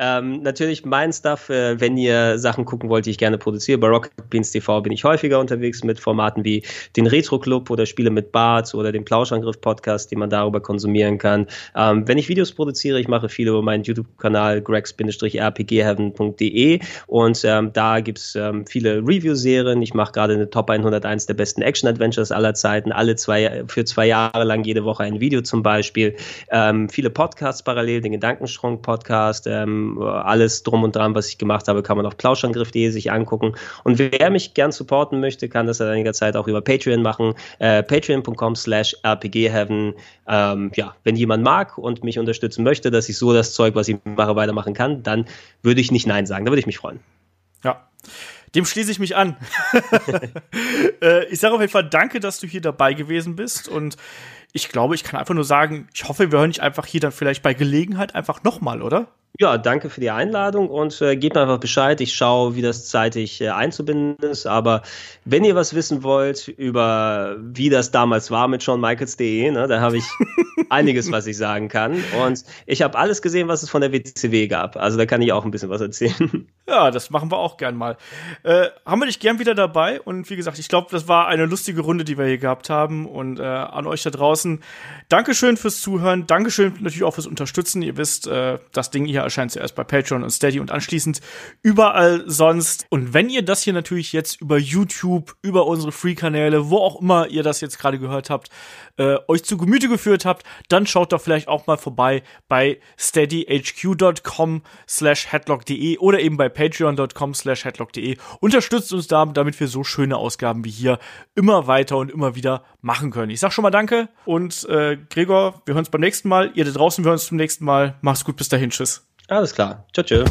Ähm, natürlich mein Stuff, äh, wenn ihr Sachen gucken wollt, die ich gerne produziere. Bei Rocket Beans TV bin ich häufiger unterwegs mit Formaten wie den Retro Club oder Spiele mit Bart oder den Plauschangriff Podcast, die man darüber konsumieren kann. Ähm, wenn ich Videos produziere, ich mache viele über meinen YouTube-Kanal gregs-rpgheaven.de und ähm, da gibt's ähm, viele Review-Serien. Ich mache gerade eine Top 101 der besten Action-Adventures aller Zeiten, alle zwei, für zwei Jahre lang jede Woche ein Video zum Beispiel. Ähm, viele Podcasts parallel, den Gedankenstrong Podcast, ähm, alles drum und dran, was ich gemacht habe, kann man auf plauschangriff.de sich angucken. Und wer mich gern supporten möchte, kann das seit einiger Zeit auch über Patreon machen. Äh, Patreon.com slash rpgheaven. Ähm, ja, wenn jemand mag und mich unterstützen möchte, dass ich so das Zeug, was ich mache, weitermachen kann, dann würde ich nicht Nein sagen. Da würde ich mich freuen. Ja. Dem schließe ich mich an. äh, ich sage auf jeden Fall danke, dass du hier dabei gewesen bist und ich glaube, ich kann einfach nur sagen, ich hoffe, wir hören dich einfach hier dann vielleicht bei Gelegenheit einfach nochmal, oder? Ja, danke für die Einladung und äh, gebt mir einfach Bescheid. Ich schaue, wie das zeitig äh, einzubinden ist. Aber wenn ihr was wissen wollt über wie das damals war mit ShawnMichaels.de, ne, da habe ich einiges, was ich sagen kann. Und ich habe alles gesehen, was es von der WCW gab. Also da kann ich auch ein bisschen was erzählen. Ja, das machen wir auch gern mal. Äh, haben wir dich gern wieder dabei. Und wie gesagt, ich glaube, das war eine lustige Runde, die wir hier gehabt haben. Und äh, an euch da draußen, Dankeschön fürs Zuhören. Dankeschön natürlich auch fürs Unterstützen. Ihr wisst, äh, das Ding hier erscheint zuerst bei Patreon und Steady und anschließend überall sonst. Und wenn ihr das hier natürlich jetzt über YouTube, über unsere Free-Kanäle, wo auch immer ihr das jetzt gerade gehört habt, äh, euch zu Gemüte geführt habt, dann schaut doch vielleicht auch mal vorbei bei steadyhq.com slash headlock.de oder eben bei patreon.com slash headlock.de. Unterstützt uns da, damit wir so schöne Ausgaben wie hier immer weiter und immer wieder machen können. Ich sag schon mal Danke und äh, Gregor, wir hören uns beim nächsten Mal. Ihr da draußen, wir hören uns zum nächsten Mal. Macht's gut, bis dahin, tschüss. Alles klar. Ciao, ciao.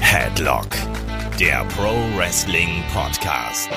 Headlock, der Pro Wrestling Podcast.